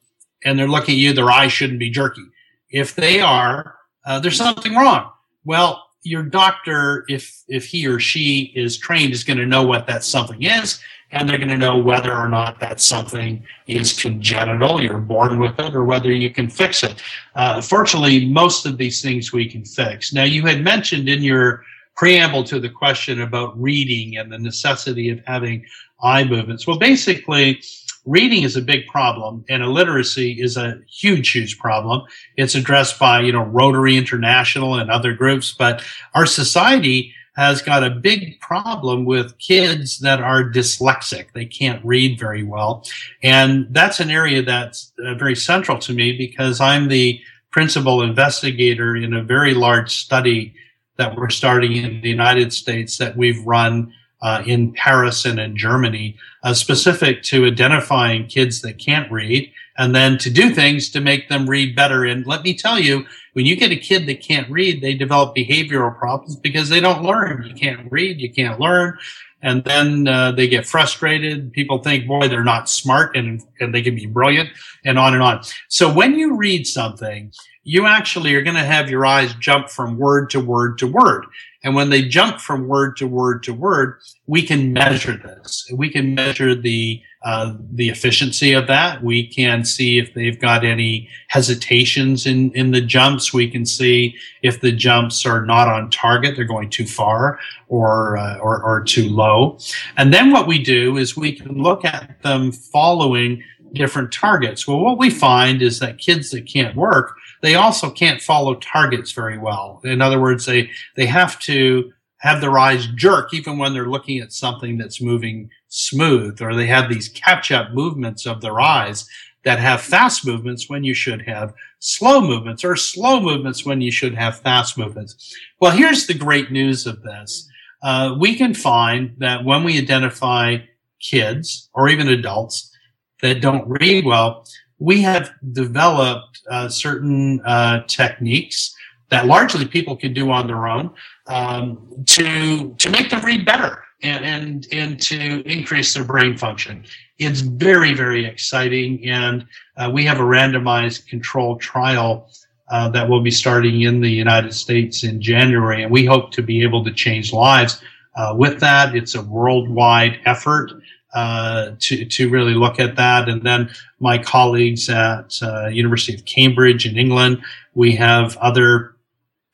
C: and they're looking at you, their eye shouldn't be jerky. If they are, uh, there's something wrong. Well, your doctor, if if he or she is trained, is going to know what that something is, and they're going to know whether or not that something is congenital, you're born with it, or whether you can fix it. Uh, fortunately, most of these things we can fix. Now, you had mentioned in your preamble to the question about reading and the necessity of having eye movements. Well, basically, reading is a big problem and illiteracy is a huge huge problem it's addressed by you know rotary international and other groups but our society has got a big problem with kids that are dyslexic. They can't read very well. And that's an area that's uh, very central to me because i'm the principal investigator in a very large study that we're starting in the united states that we've run uh, in Paris and in Germany, uh, specific to identifying kids that can't read and then to do things to make them read better. And let me tell you, when you get a kid that can't read, they develop behavioral problems because they don't learn. You can't read, you can't learn. And then uh, they get frustrated. People think, boy, they're not smart and, and they can be brilliant and on and on. So when you read something, you actually are going to have your eyes jump from word to word to word. And when they jump from word to word to word, we can measure this. We can measure the uh, the efficiency of that. We can see if they've got any hesitations in in the jumps. We can see if the jumps are not on target, they're going too far or uh, or, or too low. And then what we do is we can look at them following different targets. Well, what we find is that kids that can't work they also can't follow targets very well. In other words, they, they have to have their eyes jerk even when they're looking at something that's moving smooth, or they have these catch up movements of their eyes that have fast movements when you should have slow movements, or slow movements when you should have fast movements. Well, here's the great news of this. Uh, we can find that when we identify kids or even adults that don't read well, we have developed uh, certain uh, techniques that largely people can do on their own um, to to make them read better and, and and to increase their brain function. It's very very exciting, and uh, we have a randomized controlled trial uh, that will be starting in the United States in January, and we hope to be able to change lives. Uh, with that, it's a worldwide effort uh, to to really look at that. And then my colleagues at uh, University of Cambridge in England, we have other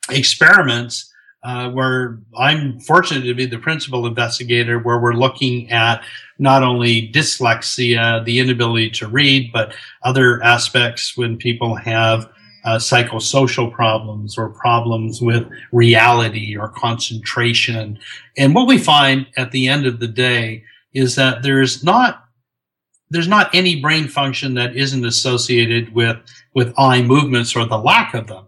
C: experiments uh, where I'm fortunate to be the principal investigator, where we're looking at not only dyslexia, the inability to read, but other aspects when people have uh, psychosocial problems or problems with reality or concentration. And what we find at the end of the day is that there's not there's not any brain function that isn't associated with with eye movements or the lack of them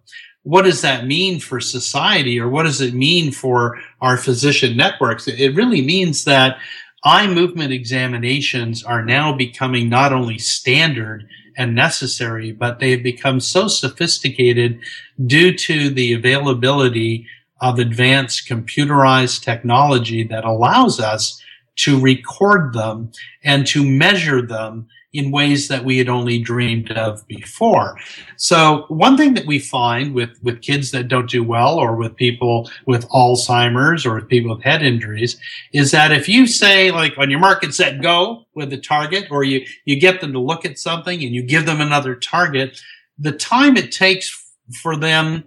C: what does that mean for society or what does it mean for our physician networks? It really means that eye movement examinations are now becoming not only standard and necessary but they have become so sophisticated due to the availability of advanced computerized technology that allows us to record them and to measure them in ways that we had only dreamed of before. So one thing that we find with, with kids that don't do well or with people with Alzheimer's or with people with head injuries is that if you say like on your market set go with the target or you, you get them to look at something and you give them another target, the time it takes for them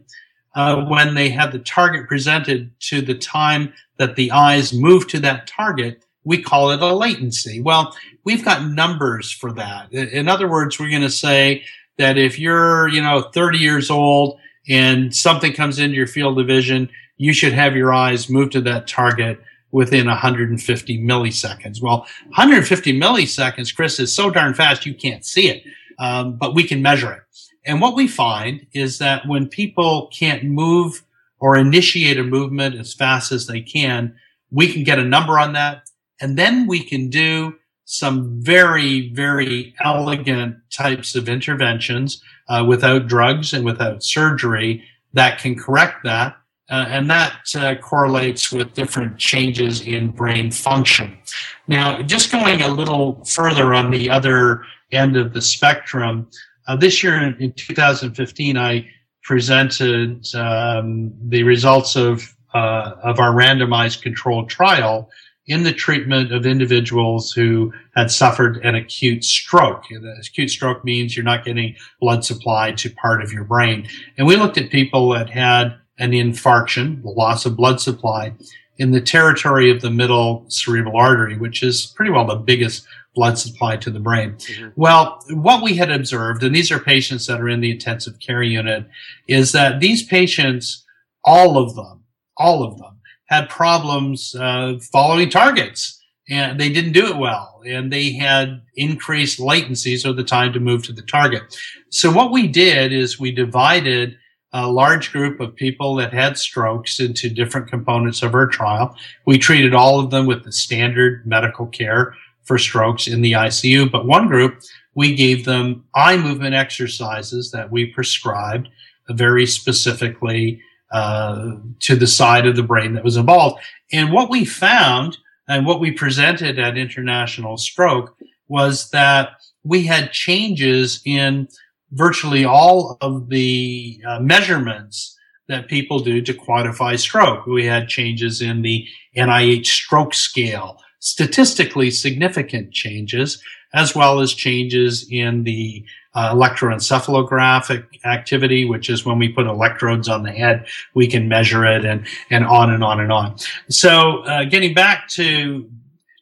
C: uh, when they have the target presented to the time that the eyes move to that target we call it a latency. Well, we've got numbers for that. In other words, we're going to say that if you're, you know, 30 years old and something comes into your field of vision, you should have your eyes move to that target within 150 milliseconds. Well, 150 milliseconds, Chris, is so darn fast you can't see it, um, but we can measure it. And what we find is that when people can't move or initiate a movement as fast as they can, we can get a number on that and then we can do some very, very elegant types of interventions uh, without drugs and without surgery that can correct that. Uh, and that uh, correlates with different changes in brain function. Now, just going a little further on the other end of the spectrum, uh, this year in, in 2015, I presented um, the results of uh, of our randomized controlled trial in the treatment of individuals who had suffered an acute stroke. The acute stroke means you're not getting blood supply to part of your brain. And we looked at people that had an infarction, the loss of blood supply, in the territory of the middle cerebral artery, which is pretty well the biggest blood supply to the brain. Mm-hmm. Well, what we had observed, and these are patients that are in the intensive care unit, is that these patients, all of them, all of them, had problems uh, following targets and they didn't do it well and they had increased latency so the time to move to the target. So what we did is we divided a large group of people that had strokes into different components of our trial. We treated all of them with the standard medical care for strokes in the icu but one group we gave them eye movement exercises that we prescribed very specifically uh, to the side of the brain that was involved. And what we found and what we presented at International Stroke was that we had changes in virtually all of the uh, measurements that people do to quantify stroke. We had changes in the NIH stroke scale, statistically significant changes, as well as changes in the uh, electroencephalographic activity, which is when we put electrodes on the head, we can measure it and, and on and on and on. So, uh, getting back to,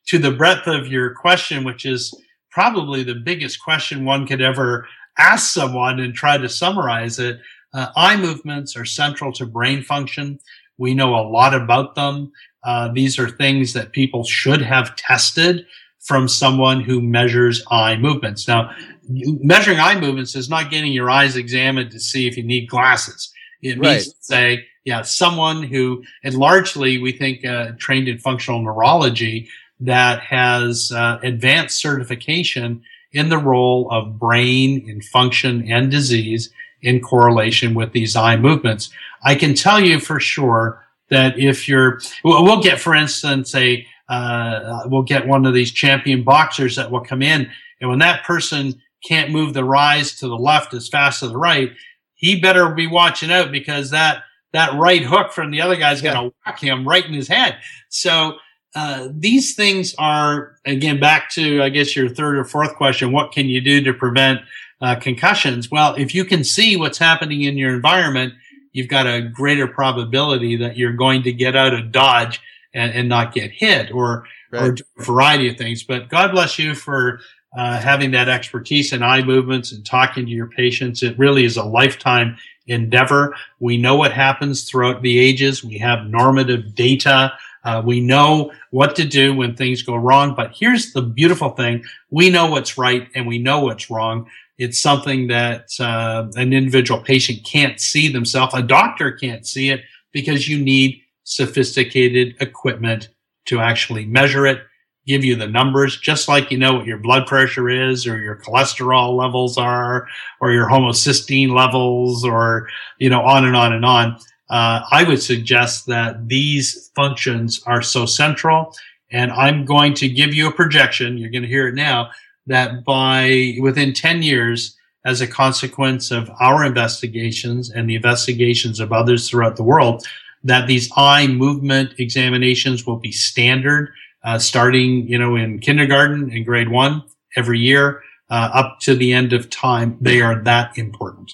C: to the breadth of your question, which is probably the biggest question one could ever ask someone and try to summarize it. Uh, eye movements are central to brain function. We know a lot about them. Uh, these are things that people should have tested from someone who measures eye movements. Now, measuring eye movements is not getting your eyes examined to see if you need glasses. It right. means to say, yeah, someone who, and largely we think uh, trained in functional neurology that has uh, advanced certification in the role of brain in function and disease in correlation with these eye movements. I can tell you for sure that if you're, we'll get, for instance, a, uh, we'll get one of these champion boxers that will come in and when that person can't move the rise to the left as fast as the right, he better be watching out because that that right hook from the other guy's yeah. going to whack him right in his head. So uh, these things are again back to I guess your third or fourth question: What can you do to prevent uh, concussions? Well, if you can see what's happening in your environment, you've got a greater probability that you're going to get out of dodge and, and not get hit, or right. or a variety of things. But God bless you for uh, having that expertise in eye movements and talking to your patients. It really is a lifetime endeavor. We know what happens throughout the ages. We have normative data. Uh, we know what to do when things go wrong. But here's the beautiful thing. We know what's right and we know what's wrong. It's something that uh, an individual patient can't see themselves. A doctor can't see it because you need sophisticated equipment to actually measure it give you the numbers, just like you know what your blood pressure is or your cholesterol levels are or your homocysteine levels or, you know, on and on and on. Uh, I would suggest that these functions are so central. And I'm going to give you a projection. You're going to hear it now that by within 10 years, as a consequence of our investigations and the investigations of others throughout the world, that these eye movement examinations will be standard uh, starting, you know, in kindergarten and grade one every year uh, up to the end of time. They are that important.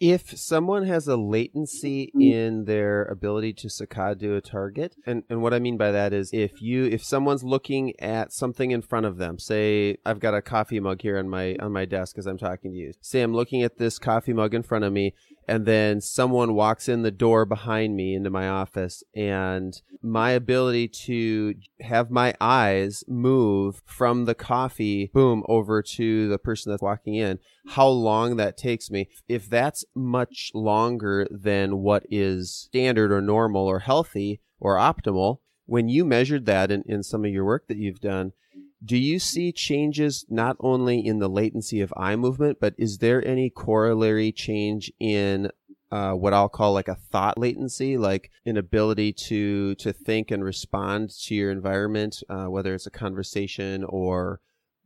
A: If someone has a latency in their ability to saccade to a target, and, and what I mean by that is if you if someone's looking at something in front of them, say I've got a coffee mug here on my on my desk as I'm talking to you. Say I'm looking at this coffee mug in front of me and then someone walks in the door behind me into my office and my ability to have my eyes move from the coffee boom over to the person that's walking in how long that takes me. If that's much longer than what is standard or normal or healthy or optimal when you measured that in, in some of your work that you've done do you see changes not only in the latency of eye movement, but is there any corollary change in uh, what I'll call like a thought latency, like an ability to to think and respond to your environment, uh, whether it's a conversation or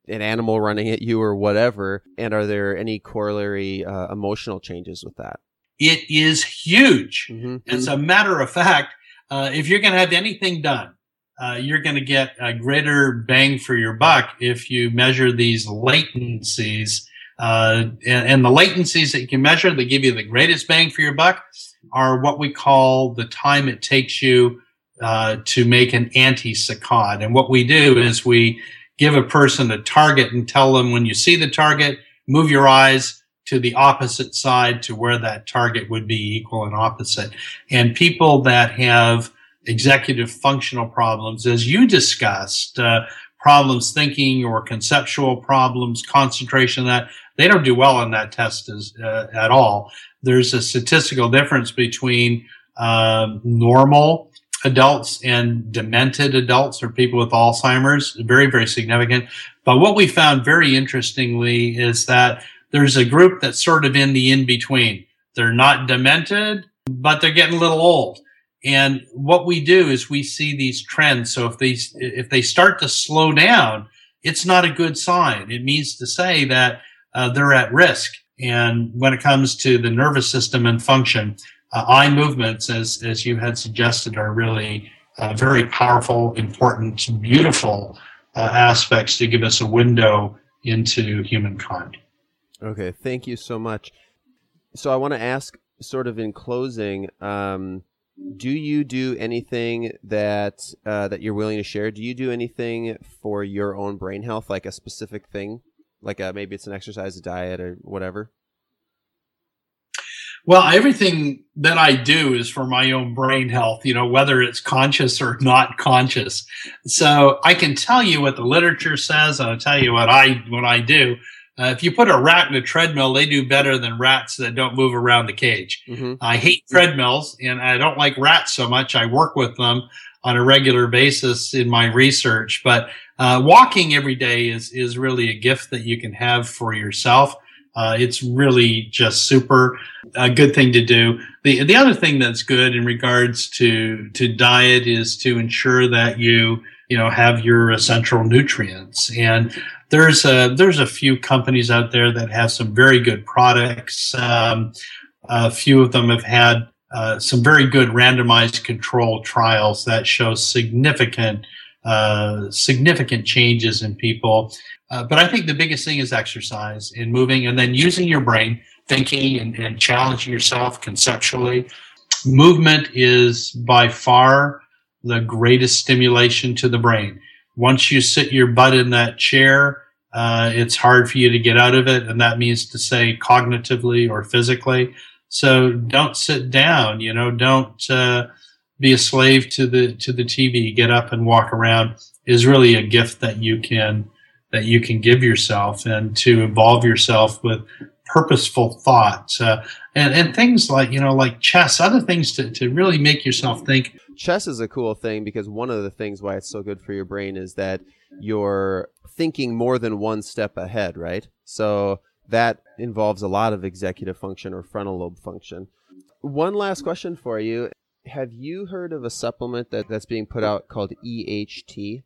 A: an animal running at you or whatever? And are there any corollary uh, emotional changes with that?
C: It is huge. Mm-hmm. As a matter of fact, uh, if you're going to have anything done, uh, you're going to get a greater bang for your buck if you measure these latencies. Uh, and, and, the latencies that you can measure that give you the greatest bang for your buck are what we call the time it takes you uh, to make an anti-saccade. And what we do is we give a person a target and tell them when you see the target, move your eyes to the opposite side to where that target would be equal and opposite. And people that have executive functional problems, as you discussed, uh, problems thinking or conceptual problems, concentration, that they don't do well on that test as, uh, at all. There's a statistical difference between um, normal adults and demented adults or people with Alzheimer's, very, very significant. But what we found very interestingly is that there's a group that's sort of in the in between. They're not demented, but they're getting a little old. And what we do is we see these trends. So if they, if they start to slow down, it's not a good sign. It means to say that uh, they're at risk. And when it comes to the nervous system and function, uh, eye movements, as, as you had suggested, are really uh, very powerful, important, beautiful uh, aspects to give us a window into humankind.
A: Okay, thank you so much. So I want to ask, sort of in closing, um, do you do anything that uh, that you're willing to share? Do you do anything for your own brain health, like a specific thing, like a, uh, maybe it's an exercise, a diet, or whatever?
C: Well, everything that I do is for my own brain health, you know, whether it's conscious or not conscious. So I can tell you what the literature says, and I'll tell you what I what I do. Uh, if you put a rat in a treadmill, they do better than rats that don't move around the cage. Mm-hmm. I hate treadmills and I don't like rats so much. I work with them on a regular basis in my research, but uh, walking every day is is really a gift that you can have for yourself. Uh, it's really just super a good thing to do. The the other thing that's good in regards to to diet is to ensure that you you know have your essential nutrients and there's a there's a few companies out there that have some very good products. Um, a few of them have had uh, some very good randomized control trials that show significant uh, significant changes in people. Uh, but I think the biggest thing is exercise and moving, and then using your brain, thinking and, and challenging yourself conceptually. Movement is by far the greatest stimulation to the brain. Once you sit your butt in that chair uh, it's hard for you to get out of it, and that means to say cognitively or physically. So don't sit down. You know, don't uh, be a slave to the to the TV. Get up and walk around is really a gift that you can that you can give yourself, and to involve yourself with purposeful thoughts uh, and and things like you know like chess, other things to to really make yourself think.
A: Chess is a cool thing because one of the things why it's so good for your brain is that you're thinking more than one step ahead, right? So that involves a lot of executive function or frontal lobe function. One last question for you. Have you heard of a supplement that, that's being put out called EHT?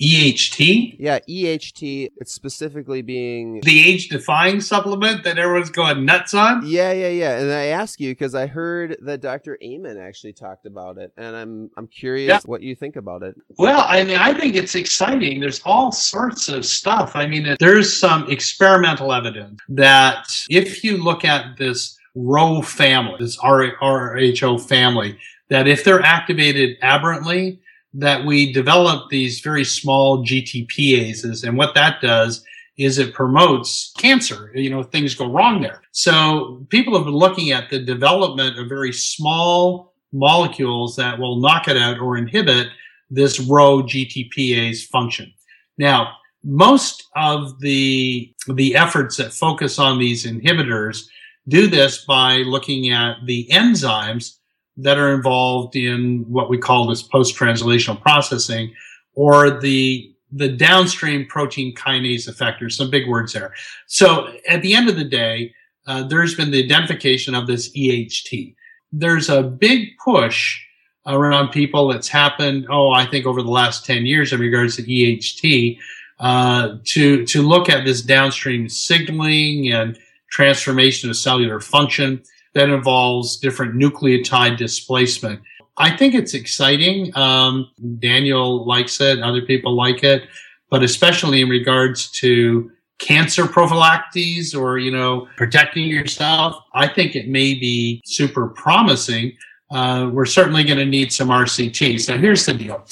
C: EHT?
A: Yeah, EHT. It's specifically being
C: the age defying supplement that everyone's going nuts on.
A: Yeah, yeah, yeah. And I ask you because I heard that Dr. Amen actually talked about it, and I'm I'm curious yeah. what you think about it.
C: Well, I mean, I think it's exciting. There's all sorts of stuff. I mean, there's some experimental evidence that if you look at this Rho family, this RHO family, that if they're activated aberrantly, that we develop these very small GTPases. And what that does is it promotes cancer. You know, things go wrong there. So people have been looking at the development of very small molecules that will knock it out or inhibit this Rho GTPase function. Now, most of the, the efforts that focus on these inhibitors do this by looking at the enzymes that are involved in what we call this post-translational processing or the the downstream protein kinase effectors, some big words there. So at the end of the day, uh, there's been the identification of this EHT. There's a big push around people that's happened, oh, I think over the last 10 years in regards to EHT, uh, to to look at this downstream signaling and transformation of cellular function that involves different nucleotide displacement. I think it's exciting. Um, Daniel likes it, other people like it, but especially in regards to cancer prophylaxis or you know protecting yourself, I think it may be super promising. Uh, we're certainly going to need some RCT. So here's the deal: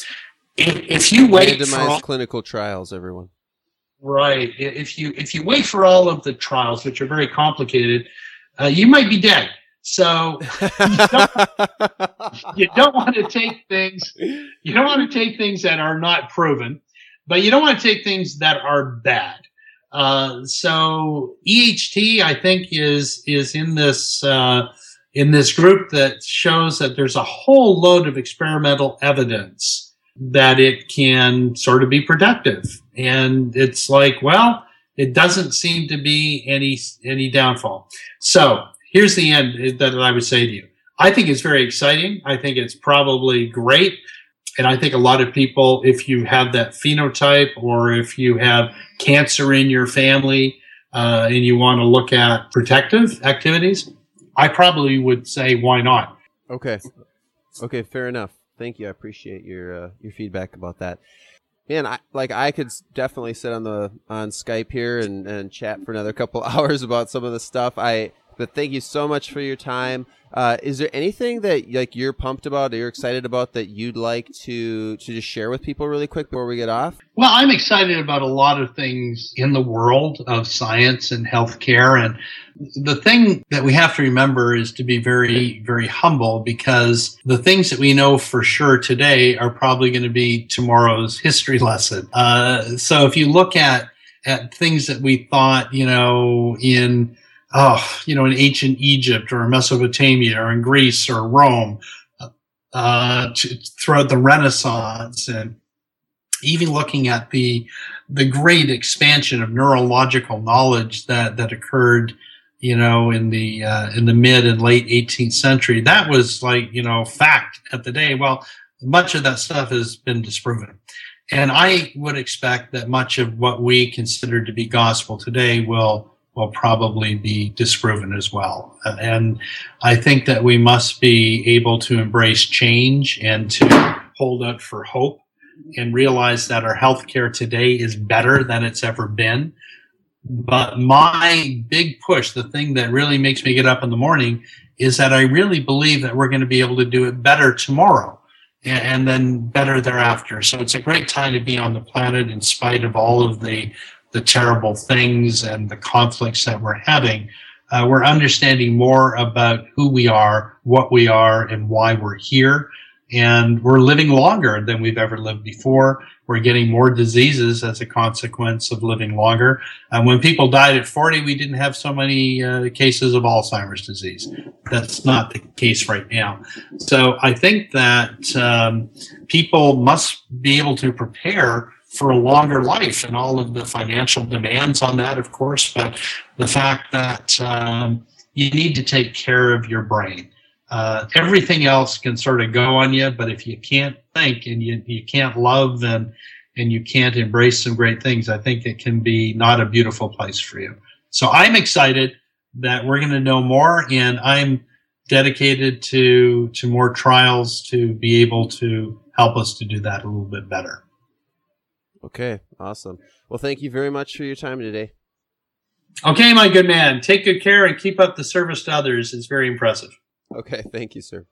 C: if, if you wait
A: for all, clinical trials, everyone.
C: Right. If you if you wait for all of the trials, which are very complicated, uh, you might be dead. So you don't, you don't want to take things. You don't want to take things that are not proven, but you don't want to take things that are bad. Uh, so EHT, I think, is is in this uh, in this group that shows that there's a whole load of experimental evidence that it can sort of be productive. And it's like, well, it doesn't seem to be any any downfall. So here's the end that I would say to you. I think it's very exciting. I think it's probably great. And I think a lot of people, if you have that phenotype or if you have cancer in your family uh, and you want to look at protective activities, I probably would say, why not?
A: Okay. Okay, fair enough. Thank you. I appreciate your uh, your feedback about that. Man, I like I could definitely sit on the on Skype here and, and chat for another couple hours about some of the stuff. I but thank you so much for your time. Uh, is there anything that like you're pumped about or you're excited about that you'd like to to just share with people really quick before we get off?
C: Well, I'm excited about a lot of things in the world of science and healthcare and the thing that we have to remember is to be very, very humble because the things that we know for sure today are probably going to be tomorrow's history lesson. Uh, so if you look at at things that we thought, you know, in oh, you know, in ancient Egypt or Mesopotamia or in Greece or Rome, uh, to, throughout the Renaissance, and even looking at the the great expansion of neurological knowledge that that occurred, you know, in the uh, in the mid and late 18th century, that was like you know fact at the day. Well, much of that stuff has been disproven. And I would expect that much of what we consider to be gospel today will will probably be disproven as well. And I think that we must be able to embrace change and to hold out for hope and realize that our healthcare today is better than it's ever been. But my big push, the thing that really makes me get up in the morning, is that I really believe that we're going to be able to do it better tomorrow and then better thereafter. So it's a great time to be on the planet in spite of all of the the terrible things and the conflicts that we're having, uh, we're understanding more about who we are, what we are, and why we're here. And we're living longer than we've ever lived before. We're getting more diseases as a consequence of living longer. And when people died at 40, we didn't have so many uh, cases of Alzheimer's disease. That's not the case right now. So I think that um, people must be able to prepare for a longer life and all of the financial demands on that, of course, but the fact that um, you need to take care of your brain. Uh, everything else can sort of go on you, but if you can't think and you, you can't love and, and you can't embrace some great things, I think it can be not a beautiful place for you. So I'm excited that we're going to know more and I'm dedicated to, to more trials to be able to help us to do that a little bit better.
A: Okay, awesome. Well, thank you very much for your time today.
C: Okay, my good man. Take good care and keep up the service to others. It's very impressive.
A: Okay, thank you, sir.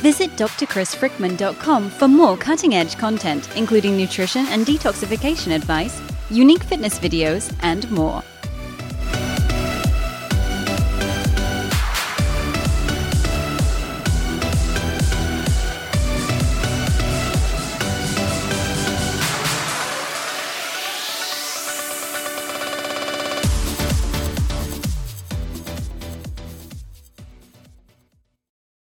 B: Visit drchrisfrickman.com for more cutting edge content, including nutrition and detoxification advice, unique fitness videos, and more.